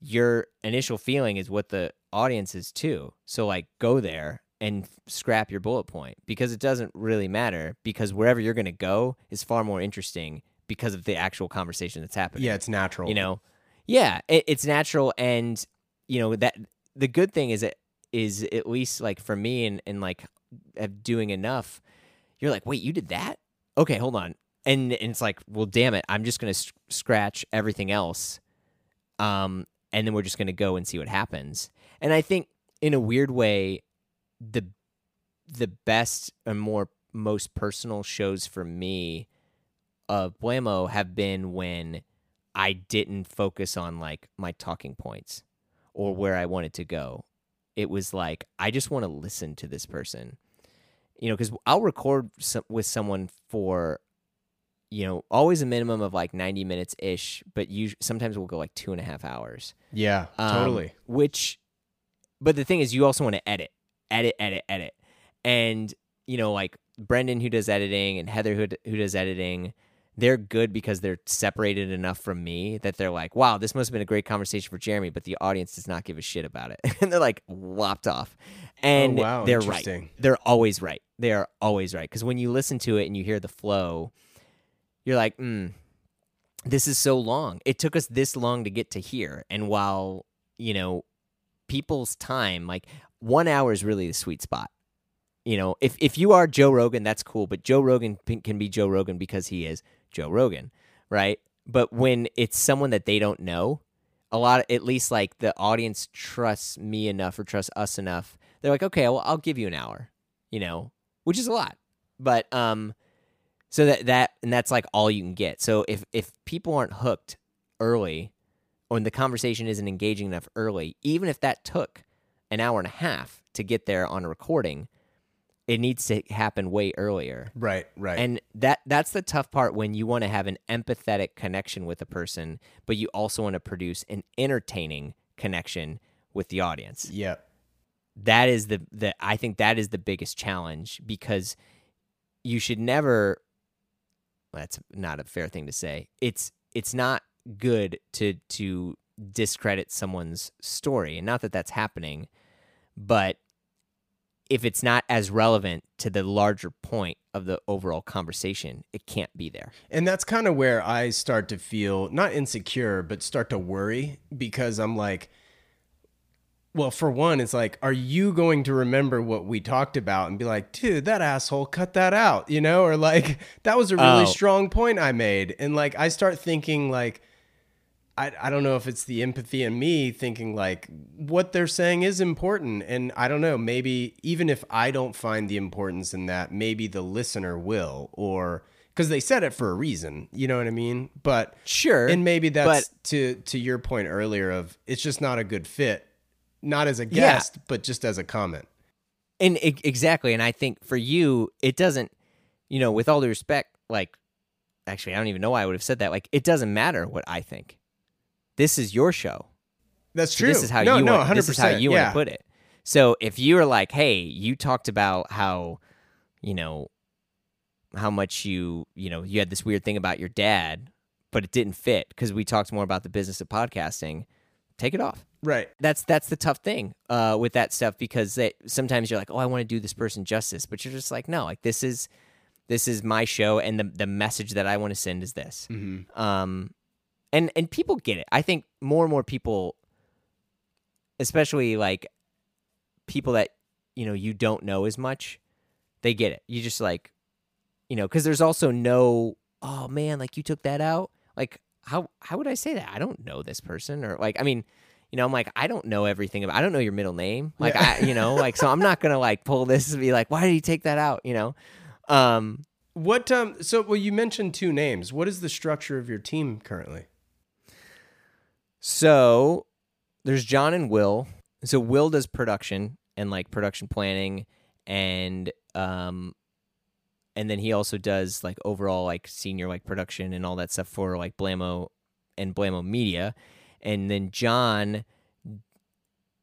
Your initial feeling is what the audience is too. So like go there and scrap your bullet point because it doesn't really matter because wherever you're going to go is far more interesting because of the actual conversation that's happening. Yeah, it's natural. you know? Yeah it, it's natural and you know that the good thing is it is at least like for me and, and like of doing enough you're like wait you did that? Okay hold on. And, and it's like well damn it i'm just gonna scratch everything else um and then we're just gonna go and see what happens. And i think in a weird way the the best and more most personal shows for me of Blamo have been when I didn't focus on like my talking points or where I wanted to go. It was like I just want to listen to this person, you know, because I'll record some, with someone for, you know, always a minimum of like ninety minutes ish, but you sometimes we'll go like two and a half hours. Yeah, Um, totally. Which, but the thing is, you also want to edit, edit, edit, edit, and you know, like Brendan who does editing and Heather who who does editing, they're good because they're separated enough from me that they're like, wow, this must have been a great conversation for Jeremy, but the audience does not give a shit about it, (laughs) and they're like lopped off, and oh, wow, they're right. They're always right. They are always right because when you listen to it and you hear the flow, you're like, mm, this is so long. It took us this long to get to here. And while, you know, people's time, like one hour is really the sweet spot. You know, if, if you are Joe Rogan, that's cool, but Joe Rogan can be Joe Rogan because he is Joe Rogan, right? But when it's someone that they don't know, a lot, at least like the audience trusts me enough or trusts us enough. They're like, okay, well, I'll give you an hour, you know, which is a lot. But, um, so that that and that's like all you can get. So if if people aren't hooked early, or the conversation isn't engaging enough early, even if that took an hour and a half to get there on a recording, it needs to happen way earlier. Right, right. And that that's the tough part when you want to have an empathetic connection with a person, but you also want to produce an entertaining connection with the audience yeah, that is the the I think that is the biggest challenge because you should never that's not a fair thing to say. It's it's not good to to discredit someone's story and not that that's happening but if it's not as relevant to the larger point of the overall conversation it can't be there And that's kind of where I start to feel not insecure, but start to worry because I'm like, well, for one, it's like, are you going to remember what we talked about and be like, dude, that asshole cut that out, you know? Or like, (laughs) that was a really Oh. strong point I made. And like, I start thinking, like, I, I don't know if it's the empathy in me thinking like what they're saying is important. And I don't know, maybe even if I don't find the importance in that, maybe the listener will or because they said it for a reason. You know what I mean? But Sure. and maybe that's to to your point earlier of it's just not a good fit, not as a Yeah. guest, but just as a comment. And exactly, and I think for you, it doesn't. You know, with all due respect, like, actually, I don't even know why I would have said that. Like, it doesn't matter what I think. This is your show. That's So true. This is how no, you no, want. This is how you yeah. want to put it. So if you were like, "Hey, you talked about how, you know, how much you, you know, you had this weird thing about your dad, but it didn't fit because we talked more about the business of podcasting," take it off. Right. That's that's the tough thing uh, with that stuff because they, sometimes you're like, "Oh, I want to do this person justice," but you're just like, "No, like this is this is my show, and the the message that I want to send is this." Mm-hmm. um and and people get it. I think more and more people especially like people that you know you don't know as much they get it. You just like you know because there's also no oh man like you took that out? Like how how would i say that? I don't know this person or like i mean you know i'm like i don't know everything about i don't know your middle name. Like Yeah. i you know like so i'm not gonna like pull this and be like why did he take that out? You know? Um What um so well you mentioned two names. What is the structure of your team currently? So there's John and Will. So Will does production and like production planning and um and then he also does like overall like senior like production and all that stuff for like Blammo and Blammo Media. And then John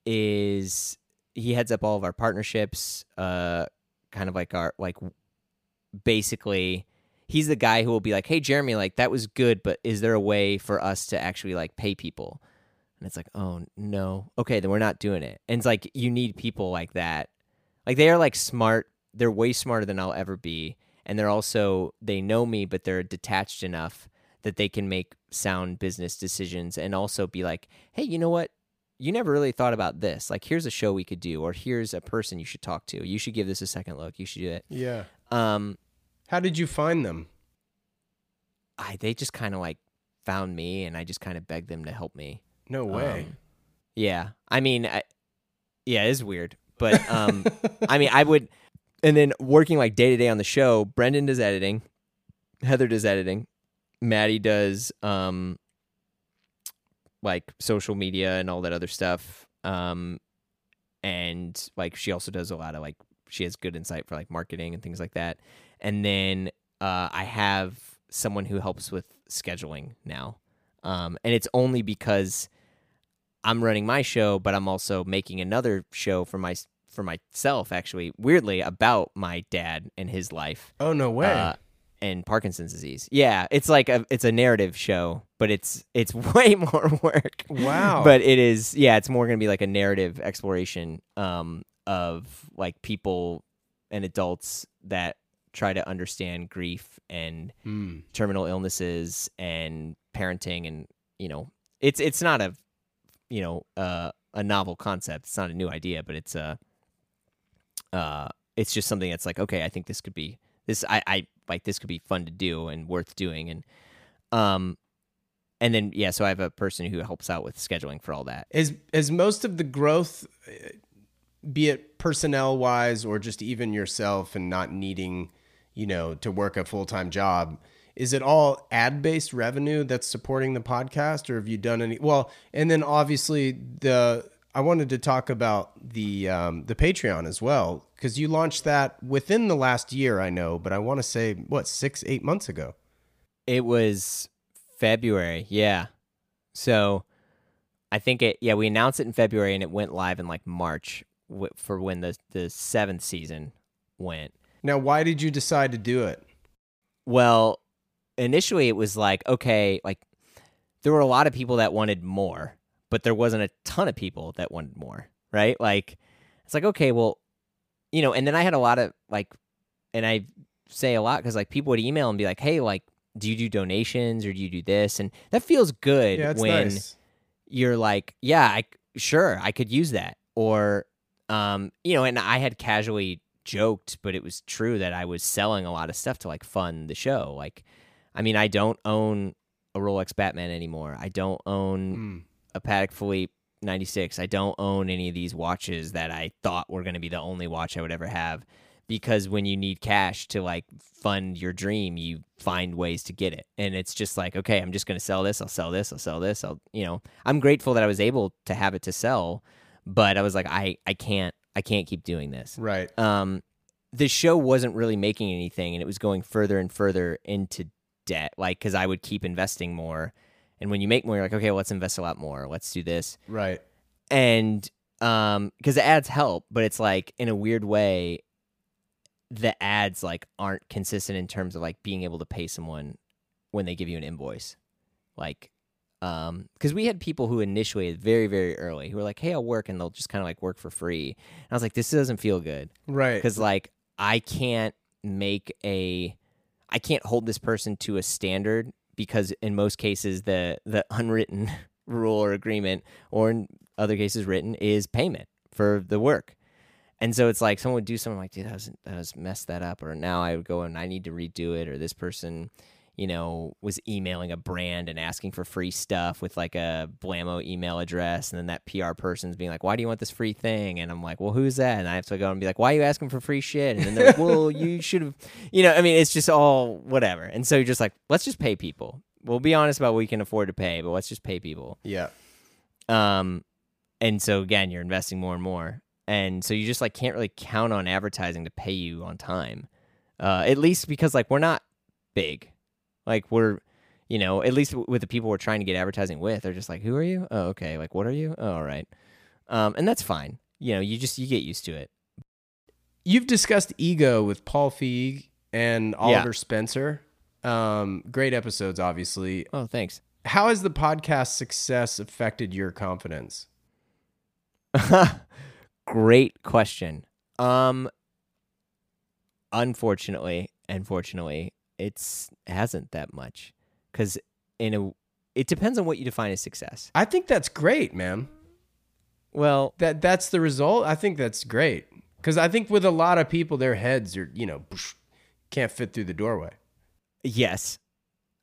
is he heads up all of our partnerships, uh kind of like our like basically he's the guy who will be like, "Hey, Jeremy, like that was good, but is there a way for us to actually like pay people?" And it's like, "Oh no, okay, then we're not doing it." And it's like you need people like that. Like they are like smart. They're way smarter than I'll ever be, and they're also they know me, but they're detached enough that they can make sound business decisions and also be like, "Hey, you know what? You never really thought about this. Like, here's a show we could do, or here's a person you should talk to. You should give this a second look. You should do it." Yeah. Um, How did you find them? I they just kind of like found me, and I just kind of begged them to help me. No way. Um, yeah, I mean, I, yeah, it's weird, but um, (laughs) I mean, I would, and then working like day to day on the show. Brendan does editing, Heather does editing, Maddie does um, like social media and all that other stuff. Um, and like she also does a lot of like she has good insight for like marketing and things like that. And then uh, I have someone who helps with scheduling now, um, and it's only because I'm running my show, but I'm also making another show for my for myself. Actually, weirdly, about my dad and his life oh no way. uh, and Parkinson's disease. Yeah, it's like a it's a narrative show, but it's it's (laughs) way more work. wow. But it is yeah, it's more going to be like a narrative exploration um of like people and adults that try to understand grief and Hmm. terminal illnesses and parenting and you know, it's it's not a you know, uh a novel concept. It's not a new idea, but it's a uh it's just something that's like okay, I think this could be this I I like this could be fun to do and worth doing and um and then yeah, so I have a person who helps out with scheduling for all that. Is is most of the growth, uh, be it personnel wise or just even yourself and not needing, you know, to work a full time job? Is it all ad based revenue that's supporting the podcast, or have you done any? Well, and then obviously the I wanted to talk about the um, the Patreon as well because you launched that within the last year, I know, but I want to say what six eight months ago. It was February, yeah. So I think it yeah, we announced it in February and it went live in like March for when the the 7th season went. Now, why did you decide to do it? Well, initially it was like, okay, like there were a lot of people that wanted more, but there wasn't a ton of people that wanted more, right? Like it's like, okay, well, you know, and then I had a lot of like and I say a lot cuz like people would email and be like, "Hey, like do you do donations or do you do this?" And that feels good Yeah, when nice. you're like, yeah, I sure I could use that, or um, you know, and I had casually joked, but it was true that I was selling a lot of stuff to like fund the show. Like, I mean, I don't own a Rolex Batman anymore. I don't own Mm. a Patek Philippe 96. I don't own any of these watches that I thought were going to be the only watch I would ever have. because when you need cash to like fund your dream, you find ways to get it. And it's just like, okay, I'm just going to sell this, I'll sell this, I'll sell this. I'll, you know, I'm grateful that I was able to have it to sell, but I was like I I can't I can't keep doing this. Right. Um the show wasn't really making anything and it was going further and further into debt like cuz I would keep investing more. And when you make more, you're like, okay, well, let's invest a lot more. Let's do this. Right. And um because the ads help, but it's like in a weird way the ads like aren't consistent in terms of like being able to pay someone when they give you an invoice. Like um because we had people who initiated very very early who were like hey i'll work and they'll just kind of like work for free. And i was like this doesn't feel good. Right. because like i can't make a i can't hold this person to a standard because in most cases the the unwritten (laughs) rule or agreement or in other cases written is payment for the work. And so it's like someone would do something like dude that was that was messed that up or now i would go and i need to redo it or this person you know, was emailing a brand and asking for free stuff with like a Blammo email address. And then that PR person's being like, why do you want this free thing? And I'm like, well, who's that? And I have to go and be like, why are you asking for free shit? And then they're like, well, (laughs) you should have, you know, I mean, it's just all whatever. And so you're just like, let's just pay people. We'll be honest about what we can afford to pay, but let's just pay people. yeah. Um, and so again, you're investing more and more, and so you just like can't really count on advertising to pay you on time. Uh, at least because like we're not big, like we're, you know, at least with the people we're trying to get advertising with, they're just like, who are you? Oh, okay. Like, what are you? Oh, all right. Um, and that's fine. You know, you just you get used to it. You've discussed ego with Paul Feig and Oliver Spencer. Um, great episodes, obviously. Oh, thanks. How has the podcast success affected your confidence? (laughs) Great question. Um unfortunately, unfortunately, it's it hasn't that much cuz in a it depends on what you define as success. I think that's great, man. Well, That that's the result. I think that's great because I think with a lot of people, their heads are you know can't fit through the doorway. yes.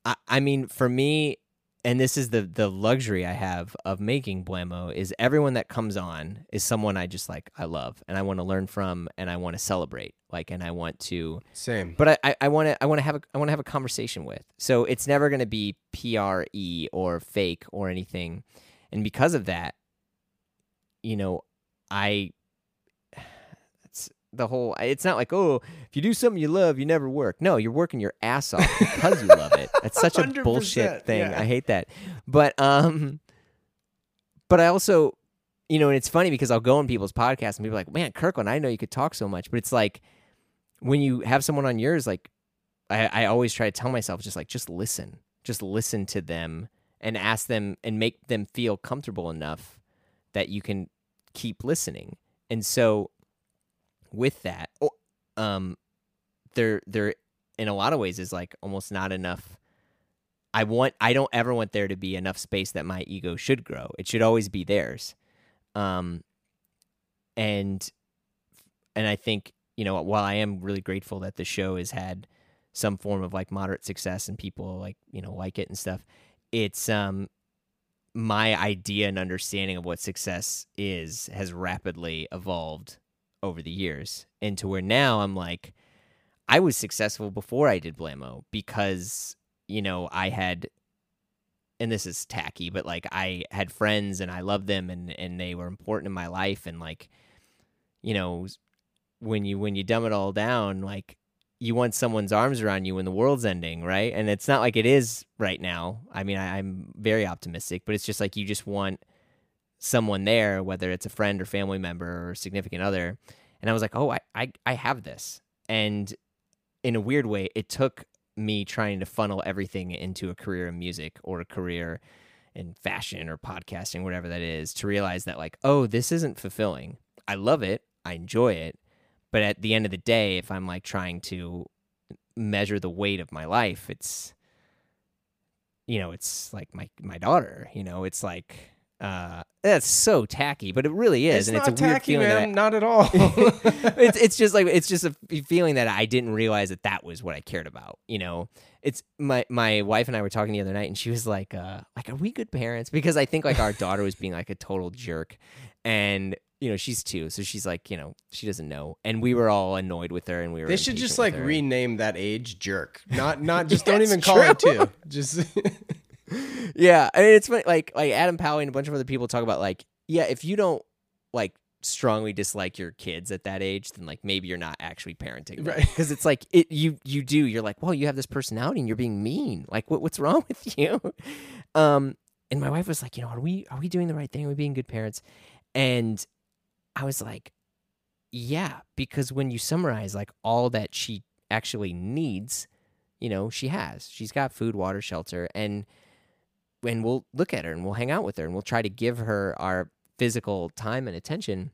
I, I mean, for me, and this is the the luxury I have of making Blammo is everyone that comes on is someone I just like I love and I want to learn from and I want to celebrate like and I want to Same. but I I want to I want to have a I want to have a conversation with. So it's never going to be PRE or fake or anything. And because of that, you know, I the whole it's not like, "Oh, if you do something you love, you never work." No, you're working your ass off because you love it. That's such a (laughs) bullshit thing. yeah. I hate that. But um but I also you know, and it's funny because I'll go on people's podcasts and people are like, "Man, Kirkland, I know you could talk so much." But it's like when you have someone on yours, like I, I always try to tell myself, just like just listen, just listen to them and ask them and make them feel comfortable enough that you can keep listening. And so, with that, um, there there in a lot of ways is like almost not enough. I want I don't ever want there to be enough space that my ego should grow. It should always be theirs. Um, and and I think you know while I am really grateful that the show has had some form of like moderate success and people like you know like it and stuff, it's um my idea and understanding of what success is has rapidly evolved over the years into where now I'm like I was successful before I did Blammo because you know I had and this is tacky but like I had friends and I loved them and and they were important in my life and like you know when you when you dumb it all down like you want someone's arms around you when the world's ending, right? And it's not like it is right now. I mean, I, I'm very optimistic, but it's just like you just want someone there, whether it's a friend or family member or significant other. And I was like, oh, I, I, I have this. And in a weird way, it took me trying to funnel everything into a career in music or a career in fashion or podcasting, whatever that is, to realize that, like, oh, this isn't fulfilling. I love it. I enjoy it. But at the end of the day, if I'm like trying to measure the weight of my life, it's you know, it's like my my daughter, you know, it's like uh that's so tacky, but it really is. It's and not it's a weird tacky, feeling that I- man. Not at all. (laughs) (laughs) it's it's just like it's just a feeling that I didn't realize that that was what I cared about. You know, it's my my wife and I were talking the other night, and she was like, uh, like, are we good parents? Because I think like our daughter was being like a total jerk, and you know, she's two, so she's like, you know, she doesn't know, and we were all annoyed with her, and we were. They should just like her. rename that age jerk. Not not just Yeah, (laughs) don't even call it two. Just Yeah, mean, it's funny. Like like Adam Powell and a bunch of other people talk about like, yeah, if you don't like strongly dislike your kids at that age, then like maybe you're not actually parenting, Right. Because it's like it you you do. You're like, well, you have this personality and you're being mean. Like, what what's wrong with (laughs) you? Um, and my wife was like, you know, are we are we doing the right thing? Are we being good parents? And I was like, yeah, because when you summarize like all that she actually needs, you know, she has. She's got food, water, shelter, and and we'll look at her and we'll hang out with her and we'll try to give her our physical time and attention.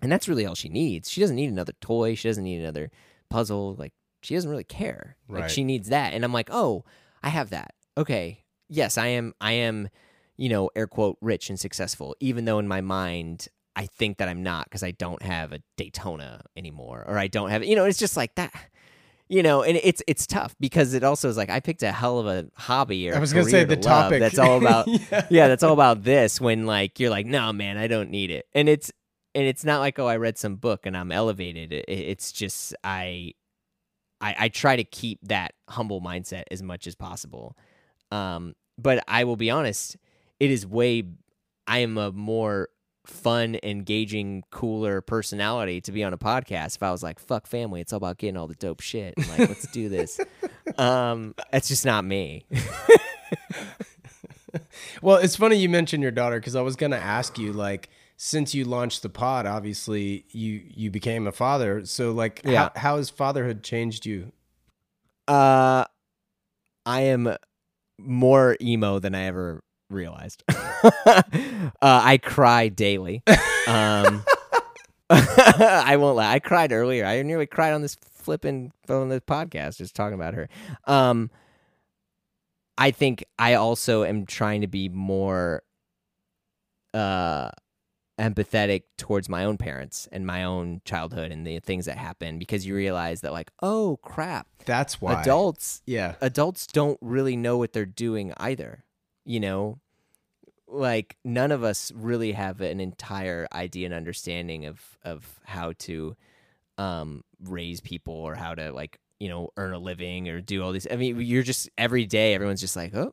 And that's really all she needs. She doesn't need another toy. She doesn't need another puzzle. Like she doesn't really care. Like she needs that. And I'm like, oh, I have that. Okay. Yes, I am I am, you know, air quote rich and successful, even though in my mind I think that I'm not because I don't have a Daytona anymore. Or I don't have you know, it's just like that. You know, and it's it's tough because it also is like I picked a hell of a hobby or I was going gonna say the topic that's all about (laughs) yeah. yeah, that's all about this when like you're like, no, man, I don't need it. And it's and it's not like oh, I read some book and I'm elevated. It, it's just I, I I try to keep that humble mindset as much as possible. Um, but I will be honest, it is way. I am a more fun, engaging, cooler personality to be on a podcast. If I was like, fuck family, it's all about getting all the dope shit. and, like, let's do this. (laughs) Um, it's just not me. (laughs) Well, it's funny you mentioned your daughter because I was gonna ask you like since you launched the pod, obviously you you became a father. So like, Yeah. how, how has fatherhood changed you? Uh, I am more emo than I ever realized. (laughs) uh, I cry daily. Um, (laughs) I won't lie. I cried earlier. I nearly cried on this flipping on this podcast just talking about her. Um, I think I also am trying to be more uh empathetic towards my own parents and my own childhood and the things that happen because you realize that like oh crap That's why adults Yeah, adults don't really know what they're doing either you know like none of us really have an entire idea and understanding of of how to um raise people or how to like you know earn a living or do all these i mean you're just every day everyone's just like oh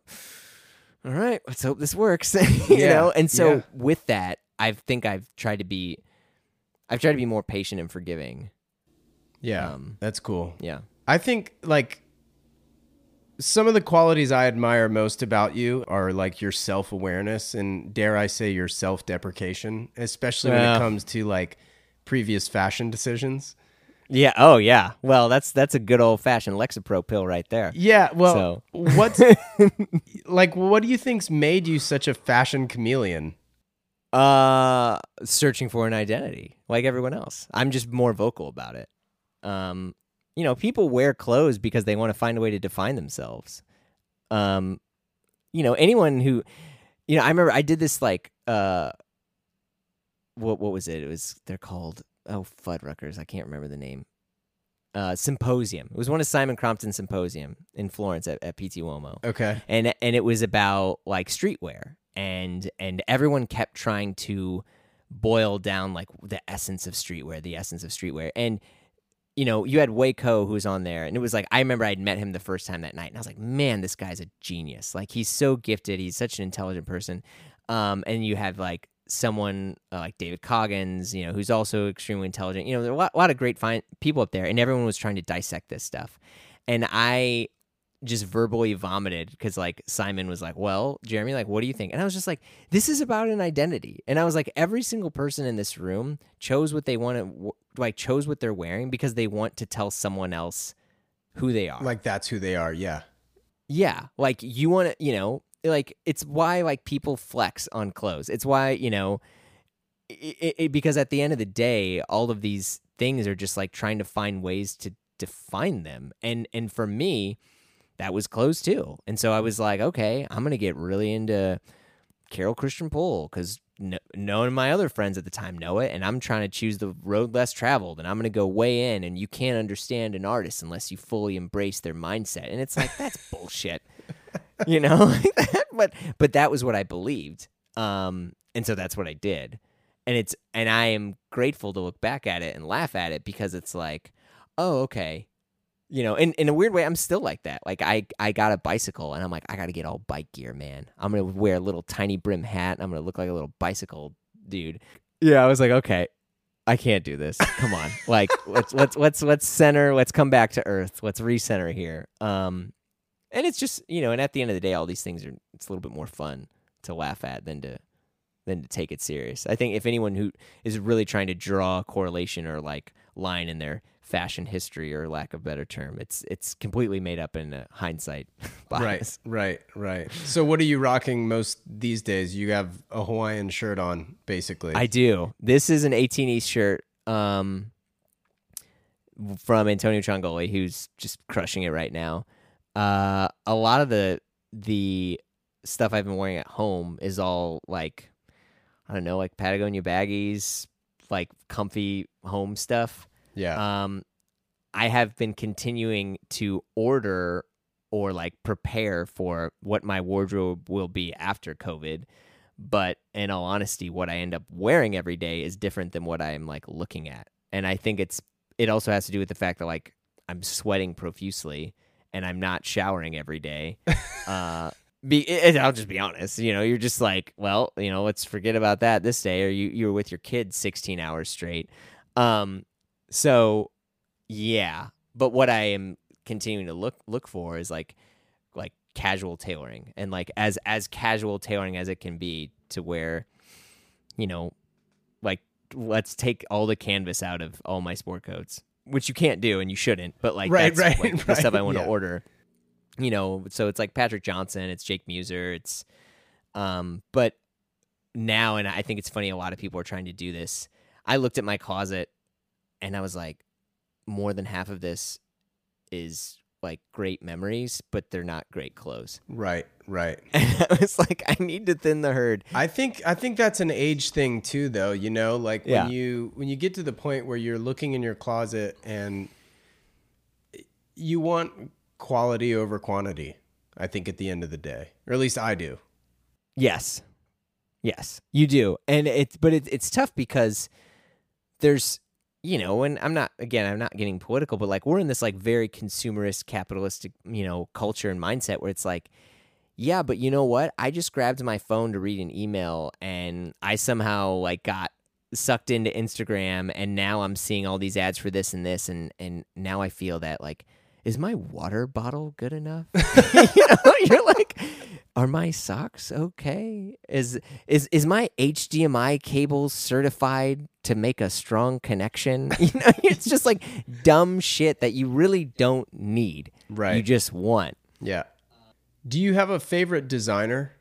all right let's hope this works (laughs) you Yeah, know and so yeah. with that i think i've tried to be i've tried to be more patient and forgiving yeah, Um, that's cool. yeah I think like some of the qualities I admire most about you are like your self awareness and dare I say your self deprecation, especially when Yeah. it comes to like previous fashion decisions. yeah oh yeah well that's that's a good old fashioned lexapro pill right there Yeah, well, So- what's (laughs) like what do you think's made you such a fashion chameleon? Uh, searching for an identity like everyone else. I'm just more vocal about it. Um, you know, people wear clothes because they want to find a way to define themselves. Um, you know, anyone who, you know, I remember I did this like, uh, what what was it? It was they're called oh Fuddruckers. I can't remember the name. Uh, symposium. It was one of Simon Crompton's symposium in Florence at, at Pitti Uomo Okay. and and it was about like streetwear and and everyone kept trying to boil down like the essence of streetwear the essence of streetwear and you know you had Waco who was on there and it was like I remember I'd met him the first time that night and I was like man this guy's a genius. Like he's so gifted. He's such an intelligent person. Um and you have like someone uh, like David Coggins you know who's also extremely intelligent. You know there are a lot, a lot of great fine people up there and everyone was trying to dissect this stuff. And I just verbally vomited because like Simon was like, "Well, Jeremy, like, what do you think?" And I was just like, "This is about an identity." And I was like, every single person in this room chose what they want to, like, chose what they're wearing because they want to tell someone else who they are. Like that's who they are. Yeah. Yeah, like you want to, you know, like it's why like people flex on clothes. It's why you know, it, it, because at the end of the day, all of these things are just like trying to find ways to define them. And and for me, that was clothes too. And so I was like, okay, I'm gonna get really into Carol Christian Poell because no, none of my other friends at the time know it, and I'm trying to choose the road less traveled, and I'm gonna go way in, and you can't understand an artist unless you fully embrace their mindset, and it's like that's (laughs) bullshit, you know. (laughs) but but that was what I believed, um, and so that's what I did, and it's and I am grateful to look back at it and laugh at it because it's like, oh, okay. You know, in, in a weird way, I'm still like that. Like I, I got a bicycle and I'm like, I gotta get all bike gear, man. I'm gonna wear a little tiny brim hat. I'm gonna look like a little bicycle dude. Yeah, I was like, okay, I can't do this. Come on. (laughs) like let's let's let's let's center, let's come back to earth. Let's recenter here. Um and it's just, you know, and at the end of the day all these things are it's a little bit more fun to laugh at than to than to take it serious. I think if anyone who is really trying to draw a correlation or like line in their fashion history or lack of better term, it's it's completely made up in hindsight (laughs) bias. Right, right, right. So what are you rocking most these days? You have a Hawaiian shirt on, basically. I do. This is an 18 East shirt um, from Antonio Ciongoli, who's just crushing it right now. Uh, a lot of the the stuff I've been wearing at home is all like I don't know, like Patagonia baggies, like comfy home stuff. Yeah. Um, I have been continuing to order or like prepare for what my wardrobe will be after COVID. But in all honesty, what I end up wearing every day is different than what I'm like looking at. And I think it's it also has to do with the fact that like I'm sweating profusely and I'm not showering every day. (laughs) uh, be it, I'll just be honest. You know, you're just like, well, you know, let's forget about that this day, or you you're with your kids 16 hours straight. Um, so yeah, but what I am continuing to look look for is like like casual tailoring. And like as as casual tailoring as it can be to where you know like let's take all the canvas out of all my sport coats which you can't do and you shouldn't but like Right, that's right, like, (laughs) the stuff I right, want to order. You know so it's like Patrick Johnson it's Jake Mueser it's um but now and I think it's funny a lot of people are trying to do this. I looked at my closet and I was like more than half of this is like great memories but they're not great clothes right, right. (laughs) and I was like I need to thin the herd I think I think that's an age thing too though, you know, like when Yeah. you when you get to the point where you're looking in your closet and you want quality over quantity, I think at the end of the day. Or at least I do. Yes. Yes, you do. And it's but it's it's tough because there's you know, and I'm not again, I'm not getting political, but like we're in this like very consumerist capitalistic, you know, culture and mindset where it's like yeah, but you know what? I just grabbed my phone to read an email and I somehow like got sucked into Instagram and now I'm seeing all these ads for this and this and and now I feel that like is my water bottle good enough? (laughs) you know, you're like are my socks okay? Is is is my HDMI cable certified to make a strong connection? (laughs) You know, it's just like dumb shit that you really don't need. Right. You just want. yeah. Do you have a favorite designer?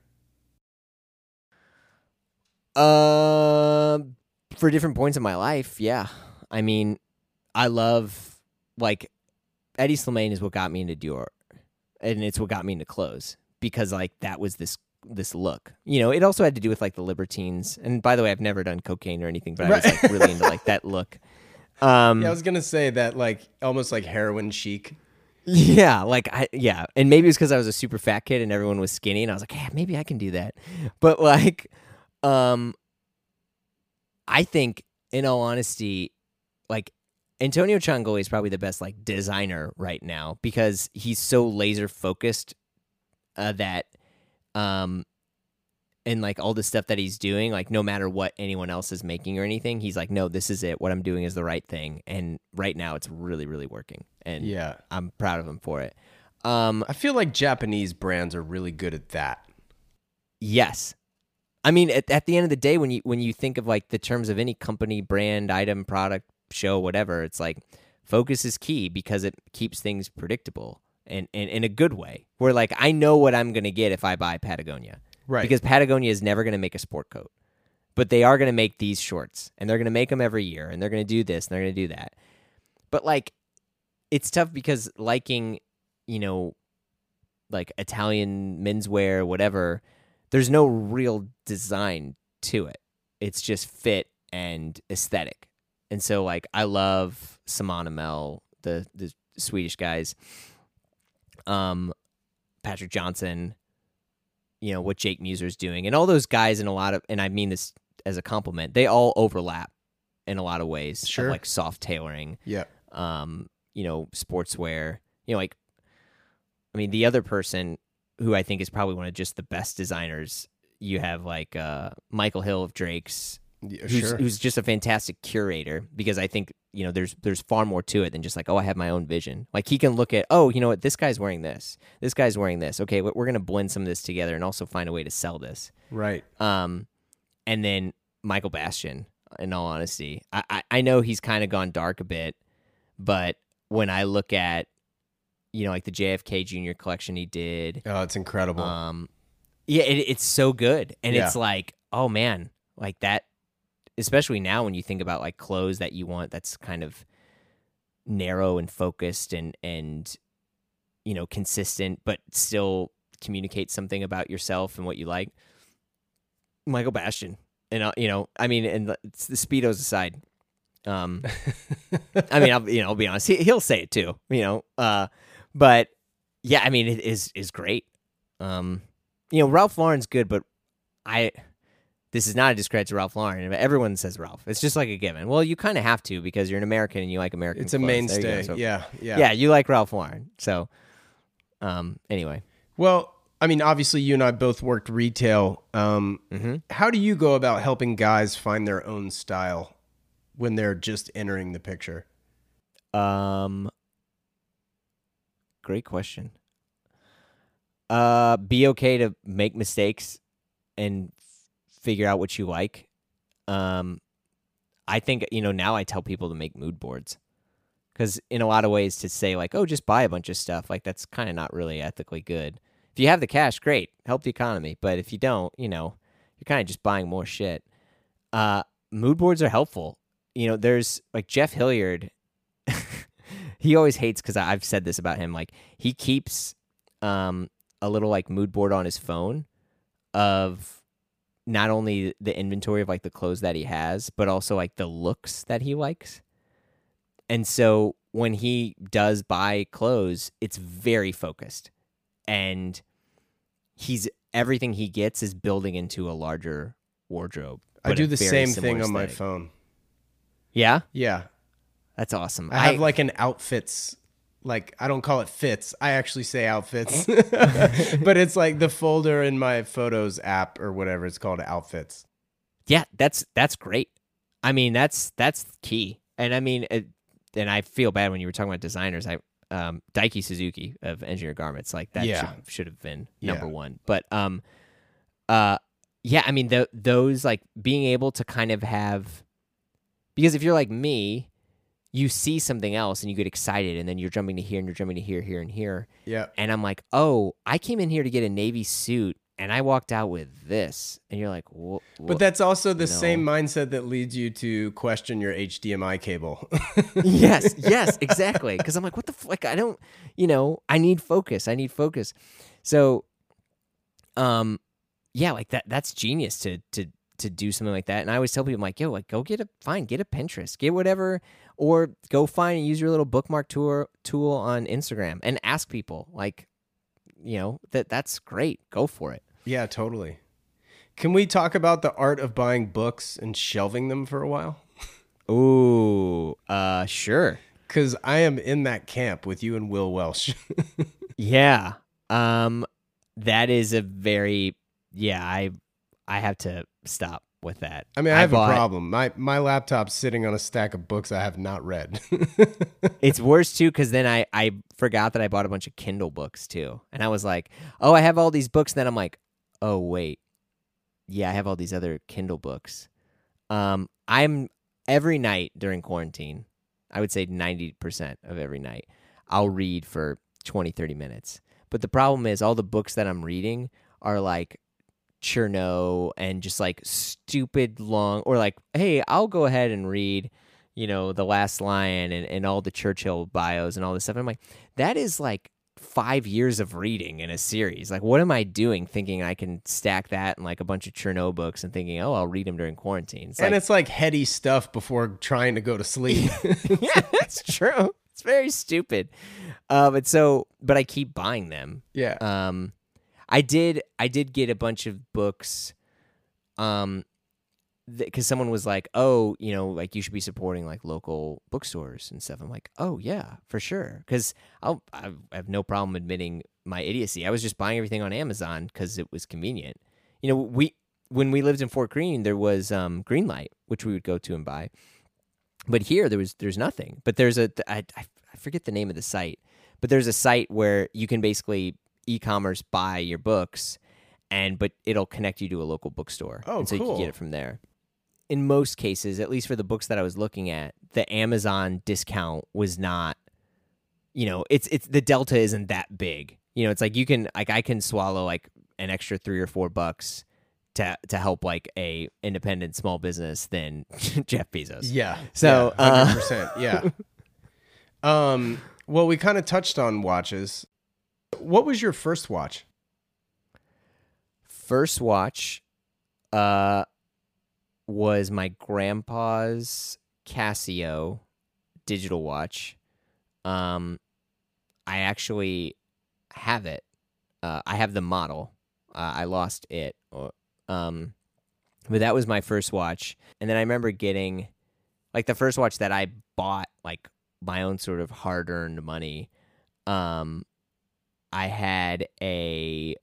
Uh, for different points in my life, yeah. I mean, I love like Hedi Slimane is what got me into Dior, and it's what got me into clothes because like that was this this look. You know, it also had to do with like the Libertines. And by the way, I've never done cocaine or anything, but I was like really into like that look. (laughs) Um, Yeah, I was gonna say that like almost like heroin chic. Yeah, like I yeah, and maybe it was because I was a super fat kid and everyone was skinny, and I was like, yeah, maybe I can do that. (laughs) But like, um, I think in all honesty, like Antonio Ciongoli is probably the best like designer right now because he's so laser focused uh, that, um, and like all the stuff that he's doing, like no matter what anyone else is making or anything, he's like, no, this is it. What I'm doing is the right thing, and right now it's really, really working. And Yeah. I'm proud of him for it. Um, I feel like Japanese brands are really good at that. yes, I mean at, at the end of the day, when you when you think of like the terms of any company, brand, item, product, show, whatever, it's like focus is key because it keeps things predictable and, and in a good way. Where like I know what I'm gonna get if I buy Patagonia, Right. Because Patagonia is never gonna make a sport coat, but they are gonna make these shorts, and they're gonna make them every year, and they're gonna do this and they're gonna do that. But like, it's tough because liking, you know, like Italian menswear, whatever, there's no real design to it. It's just fit and aesthetic. And so like I love Saman Amel, the the Swedish guys. Um Patrick Johnson, you know, what Jake Mueser's doing. And all those guys and a lot of and I mean this as a compliment. They all overlap in a lot of ways. of, Sure. like soft tailoring, Yeah. um, you know, sportswear. You know, like I mean, the other person who I think is probably one of just the best designers. You have like uh, Michael Hill of Drake's Yeah, who's, sure. who's just a fantastic curator because I think you know there's there's far more to it than just like oh I have my own vision. Like he can look at oh you know what this guy's wearing this, this guy's wearing this. Okay, we're gonna blend some of this together and also find a way to sell this. right. Um, and then Michael Bastian. In all honesty, I I, I know he's kind of gone dark a bit, but when I look at you know like the JFK Junior collection he did, Oh, it's incredible. um, yeah, it, it's so good, and Yeah. it's like, oh man, like that. Especially now, when you think about like clothes that you want, that's kind of narrow and focused, and and you know consistent, but still communicate something about yourself and what you like. Michael Bastian, and uh, you know, I mean, and the, the speedos aside, um, (laughs) I mean, I'll, you know, I'll be honest. He, he'll say it too, you know. Uh, but yeah, I mean, it is is great. Um, you know, Ralph Lauren's good, but I. This is not a discredit to Ralph Lauren. Everyone says Ralph. It's just like a given. Well, you kind of have to because you're an American and you like American. it's a clothes. Go. mainstay. So- yeah. Yeah. yeah, you like Ralph Lauren. So, um, anyway, Well, I mean, obviously, you and I both worked retail. Um, Mhm. How do you go about helping guys find their own style when they're just entering the picture? um, great question. Uh, be okay to make mistakes and figure out what you like. Um, I think you know now I tell people to make mood boards because in a lot of ways to say like oh just buy a bunch of stuff like that's kind of not really ethically good. If you have the cash, great, help the economy. But if you don't, you know, you're kind of just buying more shit. Uh, mood boards are helpful. You know, there's like Jeff Hilliard. (laughs) he always hates because I've said this about him. Like he keeps um, a little like mood board on his phone of not only the inventory of like the clothes that he has, but also like the looks that he likes. And so when he does buy clothes, it's very focused. And he's everything he gets is building into a larger wardrobe. I do the same thing on my phone. Yeah, Yeah. that's awesome. I have like an outfits. Like I don't call it fits. I actually say outfits. (laughs) (laughs) but it's like the folder in my photos app or whatever it's called outfits. Yeah, that's that's great. I mean, that's that's key. And I mean, it, and I feel bad when you were talking about designers. I um Daiki Suzuki of Engineer Garments, like that Yeah. should, should have been Yeah. number one. But um, uh, yeah, I mean, th- those like being able to kind of have because if you're like me, you see something else and you get excited, and then you're jumping to here and you're jumping to here, here, and here, Yeah. and I'm like, oh, I came in here to get a navy suit. And I walked out with this, and you're like, "Wha- But that's also the No. same mindset that leads you to question your HDMI cable. (laughs) yes, (laughs) yes, exactly. Because I'm like, what the f- like? I don't, you know, I need focus. I need focus. So, um, yeah, like that. That's genius to to to do something like that. And I always tell people, I'm like, yo, like, go get a fine, get a Pinterest, get whatever, or go find and use your little bookmark tour tool on Instagram and ask people, like, you know, that that's great. Go for it. yeah, totally. Can we talk about the art of buying books and shelving them for a while? (laughs) Ooh, uh, sure. Because I am in that camp with you and Will Welch. (laughs) Yeah. Um that is a very yeah, I I have to stop with that. I mean, I have bought- a problem. My my laptop's sitting on a stack of books I have not read. (laughs) It's worse too cuz then I I forgot that I bought a bunch of Kindle books too. And I was like, "Oh, I have all these books." And then I'm like, "Oh, wait. Yeah, I have all these other Kindle books." Um I'm every night during quarantine, I would say 90% of every night, I'll read for 20 30 minutes. But the problem is all the books that I'm reading are like Chernow and just like stupid long or like, hey, I'll go ahead and read, you know, The Last Lion and, and all the Churchill bios and all this stuff. I'm like, that is like five years of reading in a series. Like, what am I doing thinking I can stack that and like a bunch of Chernow books and thinking, oh, I'll read them during quarantine? It's and like, it's like heady stuff before trying to go to sleep. (laughs) yeah, that's true. It's very stupid. Uh, but so, but I keep buying them. yeah. Um, I did. I did get a bunch of books. Um, because someone was like, "Oh, you know, like you should be supporting like local bookstores and stuff." I'm like, "Oh yeah, for sure." Because I'll I have no problem admitting my idiocy. I was just buying everything on Amazon because it was convenient. You know, we when we lived in Fort Greene, there was um, Greenlight, which we would go to and buy. But here, there was there's nothing. But there's a I I forget the name of the site, but there's a site where you can basically e-commerce buy your books and but it'll connect you to a local bookstore. Oh, and so you can get it from there. In most cases, at least for the books that I was looking at, the Amazon discount was not you know, it's it's the delta isn't that big. You know, it's like you can like I can swallow like an extra 3 or 4 bucks to to help like a independent small business than (laughs) Jeff Bezos. Yeah. So, yeah, uh, (laughs) 100%. yeah. Um, well, we kind of touched on watches. What was your first watch? First watch uh was my grandpa's Casio digital watch. Um I actually have it. Uh, I have the model. Uh, I lost it. Um but that was my first watch. And then I remember getting like the first watch that I bought like my own sort of hard-earned money. Um I had a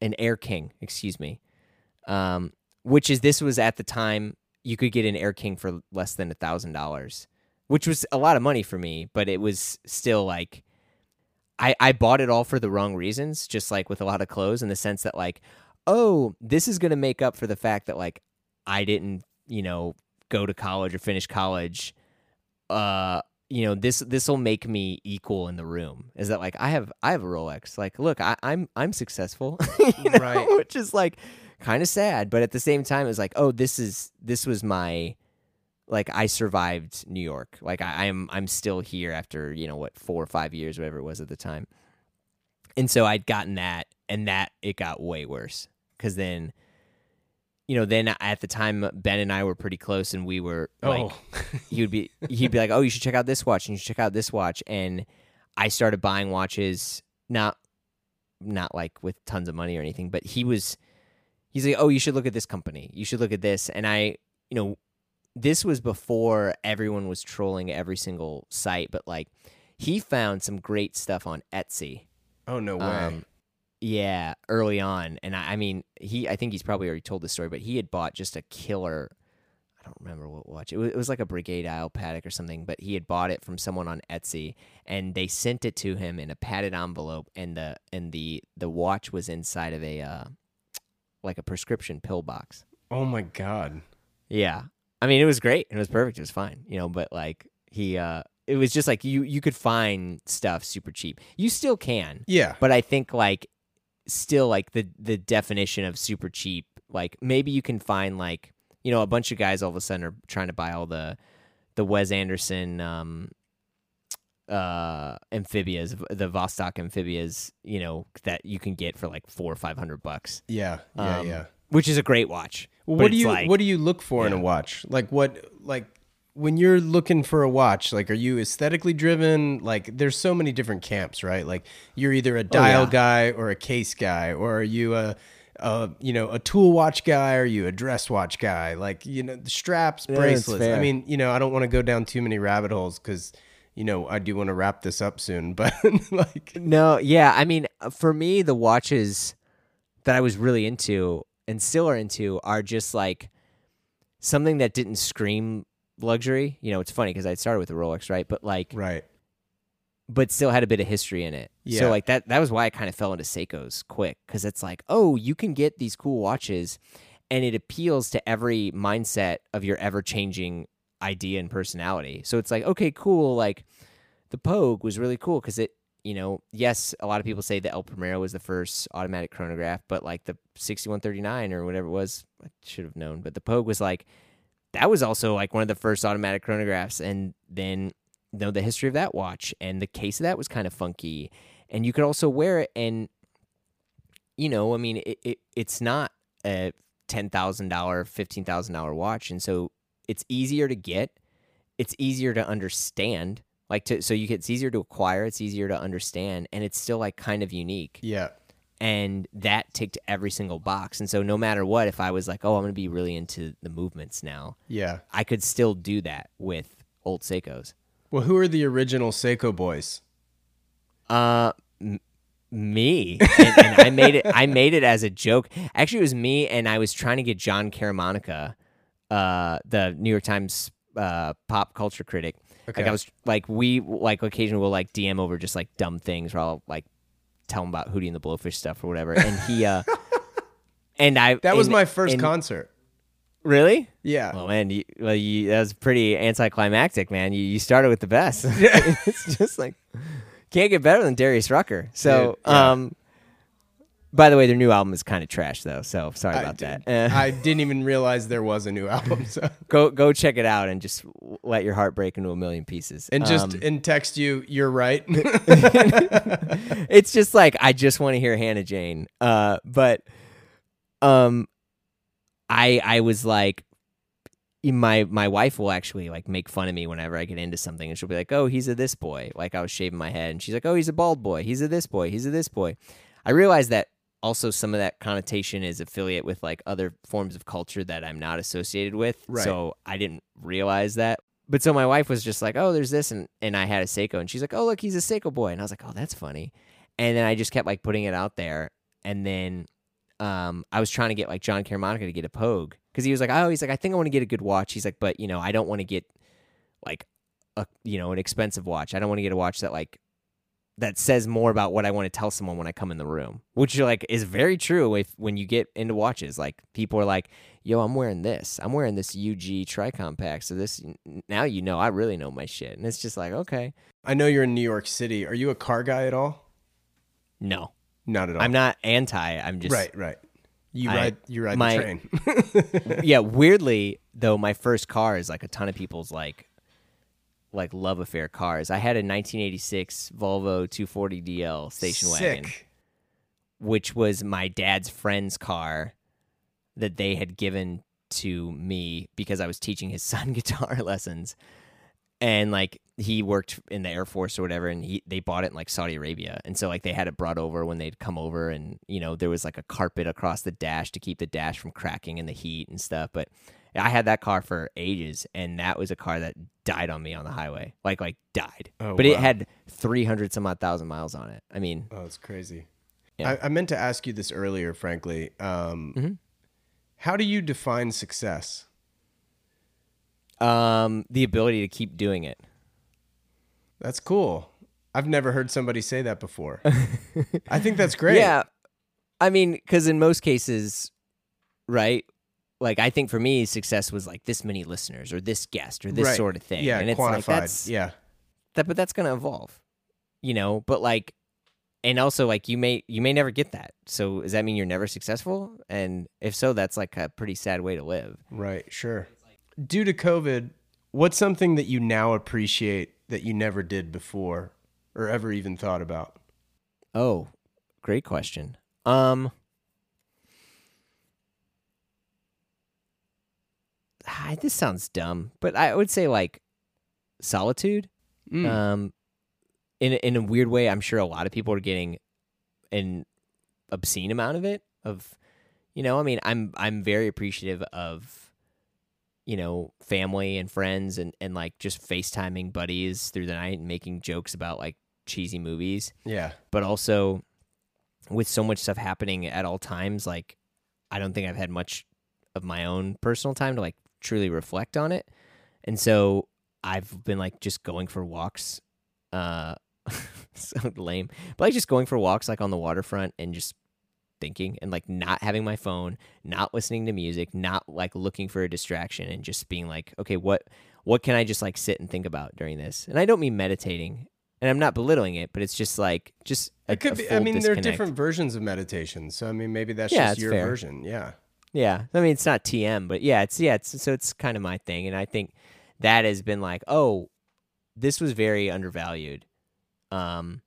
an Air King, excuse me. Um, which is this was at the time you could get an Air King for less than a thousand dollars, which was a lot of money for me, but it was still like I I bought it all for the wrong reasons, just like with a lot of clothes, in the sense that like, oh, this is gonna make up for the fact that like I didn't, you know, go to college or finish college. Uh, you know this this will make me equal in the room is that like i have i have a rolex like look I, i'm i'm successful (laughs) you know? Right. which is like kind of sad but at the same time it's like oh this is this was my like i survived new york like I, i'm i'm still here after you know what four or five years whatever it was at the time and so i'd gotten that and that it got way worse because then you know then at the time ben and i were pretty close and we were like oh, (laughs) he would be he'd be like, "Oh, you should check out this watch and you should check out this watch." And I started buying watches, not not like with tons of money or anything, but he was he's like, "Oh, you should look at this company. You should look at this." And I, you know, this was before everyone was trolling every single site, but like he found some great stuff on Etsy. oh no way. Um, yeah, early on, and I, I mean, he. I think he's probably already told this story, but he had bought just a killer. I don't remember what watch. It was, it was like a Brigade Isle paddock or something, but he had bought it from someone on Etsy, and they sent it to him in a padded envelope, and the and the the watch was inside of a uh, like a prescription pill box. oh my god. Yeah. I mean, it was great. It was perfect. It was fine, you know, but like he uh it was just like you you could find stuff super cheap. You still can. Yeah. But I think like still like the the definition of super cheap, like maybe you can find like, you know, a bunch of guys all of a sudden are trying to buy all the the Wes Anderson um uh amphibias the Vostok amphibias you know that you can get for like four or five hundred bucks Yeah. Yeah. Um, yeah. which is a great watch Well, what do you like- what do you look for in a watch? Like what like when you're looking for a watch, like are you aesthetically driven? Like there's so many different camps, right? Like you're either a oh, dial Oh, yeah. guy or a case guy, or are you a a you know a tool watch guy or are you a dress watch guy? Like you know the straps, that's bracelets. I mean, you know, I don't want to go down too many rabbit holes because you know I do want to wrap this up soon, (laughs) but like No, yeah. I mean, for me, the watches that I was really into and still are into are just like something that didn't scream luxury. You know, it's funny because I started with the Rolex, right? But like, right, but still had a bit of history in it. Yeah. So like that that was why I kind of fell into Seiko's quick because it's like, oh, you can get these cool watches, and it appeals to every mindset of your ever changing idea and personality. So it's like, okay, cool. Like the Pogue was really cool because it, you know, yes, a lot of people say the El Primero was the first automatic chronograph, but like the 6139 or whatever it was, I should have known. But the Pogue was like, that was also like one of the first automatic chronographs. And then, you know, the history of that watch and the case of that was kind of funky. And you could also wear it. And, you know, I mean, it, it it's not a $10,000, $15,000 watch. And so it's easier to get, it's easier to understand. Like to so you get it's easier to acquire, it's easier to understand, and it's still like kind of unique. yeah, and that ticked every single box. And so no matter what, if I was like, oh, I'm going to be really into the movements now, Yeah. I could still do that with old Seikos. Well, who are the original Seiko boys? Uh, m- me, and, and I made it. I made it as a joke. Actually, it was me, and I was trying to get Jon Caramanica, uh, the New York Times uh, pop culture critic. Okay. Like I was like we like occasionally will like DM over just like dumb things, or I'll like tell him about Hootie and the Blowfish stuff or whatever. And he, uh, (laughs) and I That was and- my first and- concert. Really? Yeah. Well, man, you, well, you, that was pretty anticlimactic, man. You, you started with the best. (laughs) (laughs) it's just like can't get better than Darius Rucker. So, Dude, yeah. um, by the way, their new album is kind of trash, though. So sorry I about did- that. Uh, (laughs) I didn't even realize there was a new album. So. (laughs) go go check it out and just let your heart break into a million pieces. And just Um, and text you, you're right. (laughs) it's just like I just want to hear Hannah Jane. Uh, but um, I I was like, my my wife will actually like make fun of me whenever I get into something, and she'll be like, "Oh, he's a this boy." Like I was shaving my head, and she's like, "Oh, he's a bald boy. He's a this boy. He's a this boy." I realized that also some of that connotation is affiliate with like other forms of culture that I'm not associated with. Right. So I didn't realize that. But so my wife was just like, "Oh, there's this," and and I had a Seiko, and she's like, "Oh, look, he's a Seiko boy," and I was like, "Oh, that's funny." And then I just kept like putting it out there, and then um, I was trying to get like Jon Caramanica to get a Pogue because he was like, "Oh, he's like, I think I want to get a good watch." He's like, "But you know, I don't want to get like a you know an expensive watch. I don't want to get a watch that like that says more about what I want to tell someone when I come in the room, which like is very true if when you get into watches. Like people are like, "Yo, I'm wearing this. I'm wearing this UG Tri Compax." So this now you know I really know my shit, and it's just like, okay, I know you're in New York City. Are you a car guy at all? no, Not at all. I'm not anti. I'm just Right, right. You I- ride you ride my- the train. (laughs) yeah, weirdly though, my first car is like a ton of people's like like love affair cars. I had a 1986 Volvo 240DL station wagon, which was my dad's friend's car that they had given to me because I was teaching his (laughs) son guitar lessons. And like he worked in the Air Force or whatever, and he they bought it in like Saudi Arabia, and so like they had it brought over when they'd come over, and you know there was like a carpet across the dash to keep the dash from cracking in the heat and stuff. But I had that car for ages, and that was a car that died on me on the highway, like like died. Oh, but it had three hundred some odd thousand miles on it. I mean, Oh, it's crazy. Yeah. I, I meant to ask you this earlier, frankly. Um, Mhm. How do you define success? um, the ability to keep doing it. That's cool. I've never heard somebody say that before. (laughs) I think that's great. Yeah. I mean, because in most cases, right? Like, I think for me, success was like this many listeners or this guest or this Right. sort of thing. Yeah, and it's quantified. like, that's, yeah. that, but that's going to evolve, you know? But like, and also like you may, you may never get that. So does that mean you're never successful? And if so, that's like a pretty sad way to live. Right, sure. Due to COVID, what's something that you now appreciate that you never did before or ever even thought about? Oh, great question. Um, ah, this sounds dumb, but I would say like solitude. Mm. Um, in a- in a weird way, I'm sure a lot of people are getting an obscene amount of it. Of, you know, I mean, I'm I'm very appreciative of, you know, family and friends and and like just FaceTiming buddies through the night and making jokes about like cheesy movies yeah. but also with so much stuff happening at all times like i don't think i've had much of my own personal time to like truly reflect on it and so i've been like just going for walks uh (laughs) so lame but like just going for walks like on the waterfront and just thinking and like not having my phone not listening to music not like looking for a distraction and just being like okay what what can i just like sit and think about during this and i don't mean meditating and i'm not belittling it but it's just like just a, It could be. I mean, there are different versions of meditation. So I mean, maybe that's Yeah, just your fair. version. Yeah. Yeah, I mean it's not TM, but yeah, it's yeah, it's so it's kind of my thing, and I think that has been like, oh, this was very undervalued. Um,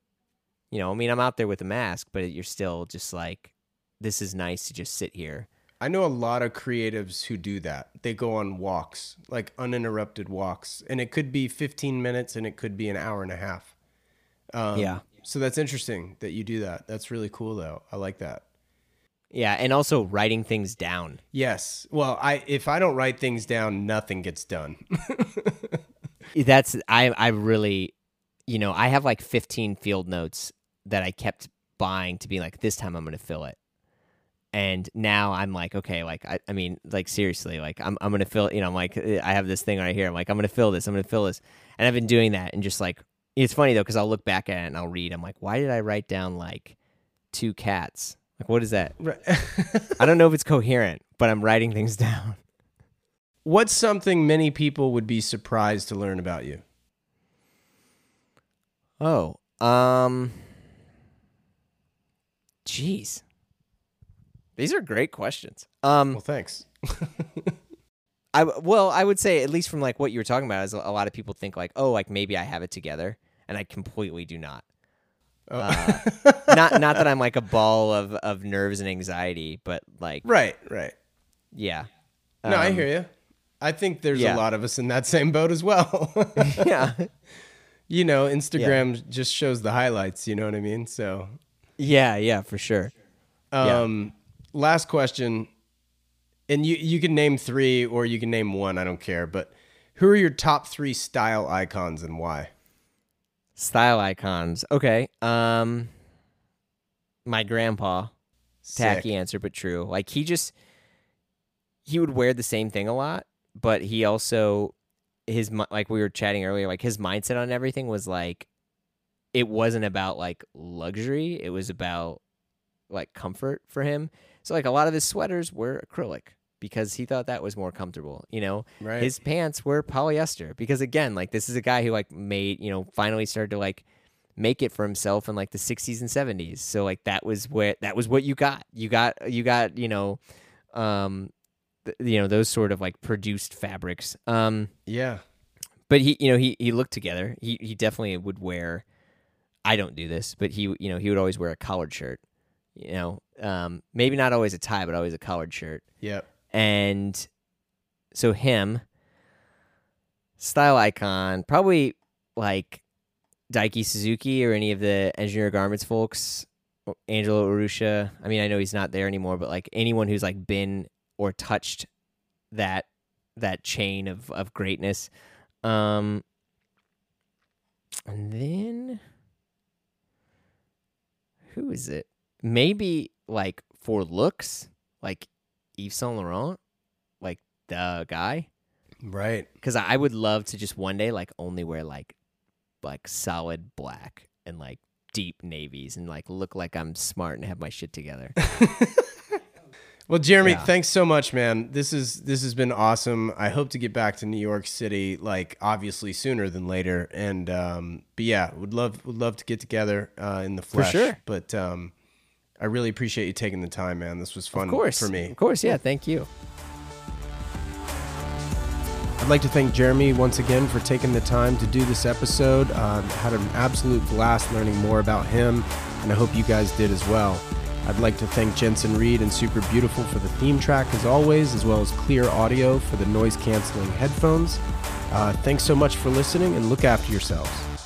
you know, I mean, I'm out there with a mask, but you're still just like, this is nice to just sit here. I know a lot of creatives who do that. They go on walks, like uninterrupted walks, and it could be 15 minutes and it could be an hour and a half. Um, Yeah. So that's interesting that you do that. That's really cool though. I like that. Yeah, and also writing things down. Yes. Well, I if I don't write things down, nothing gets done. (laughs) That's I I really you know, I have like 15 field notes that I kept buying to be like this time I'm going to fill it. And now I'm like, okay, like I, I mean, like seriously, like I'm I'm going to fill, you know, I'm like I have this thing right here. I'm like I'm going to fill this. I'm going to fill this. And I've been doing that and just like it's funny though cuz I'll look back at it and I'll read. I'm like, why did I write down like two cats? Like what is that? Right. (laughs) I don't know if it's coherent, but I'm writing things (laughs) down. What's something many people would be surprised to learn about you? Oh, um, jeez, these are great questions. Um, Well, thanks. (laughs) I well, I would say at least from like what you were talking about is a lot of people think like, oh, like maybe I have it together, and I completely do not. Oh. Uh, not not that I'm like a ball of of nerves and anxiety, but like right, right. yeah. No, I Um, hear you. I think there's yeah. a lot of us in that same boat as well. (laughs) yeah. (laughs) you know, Instagram just shows the highlights, you know what I mean? So, Yeah, yeah, for sure. Yeah. um last question. And you you can name 3 or you can name one, I don't care, but who are your top 3 style icons and why? Style icons. Okay. Um my grandpa, tacky answer but true. Like he just he would wear the same thing a lot, but he also his like we were chatting earlier, like his mindset on everything was like it wasn't about like luxury, it was about like comfort for him. So like a lot of his sweaters were acrylic because he thought that was more comfortable, you know. Right. His pants were polyester because again, like this is a guy who like made, you know, finally started to like make it for himself in like the 60s and 70s. So like that was where that was what you got. You got you got, you know, um th- you know, those sort of like produced fabrics. Um yeah. but he you know, he he looked together. He he definitely would wear I don't do this, but he you know, he would always wear a collared shirt. You know, um maybe not always a tie, but always a collared shirt Yep. And so him style icon probably like Daiki Suzuki or any of the Engineered Garments folks Angelo Urrutia I mean I know he's not there anymore but like anyone who's like been or touched that that chain of of greatness. Um and then who is it? Maybe like for looks like Yves Saint Laurent, like the guy, Right. because I would love to just one day like only wear like like solid black and like deep navies and like look like I'm smart and have my shit together. (laughs) Well, Jeremy, Yeah. thanks so much, man. This is this has been awesome. I hope to get back to New York City, like obviously sooner than later. And um, but yeah, would love would love to get together uh, in the flesh. sure. But um, I really appreciate you taking the time, man. This was fun of course, for me. Of course, yeah. Thank you. I'd like to thank Jeremy once again for taking the time to do this episode. Uh, had an absolute blast learning more about him, and I hope you guys did as well. I'd like to thank Jensen Reed and Super Beautiful for the theme track as always, as well as Clear Audio for the noise canceling headphones. Uh, thanks so much for listening, and look after yourselves.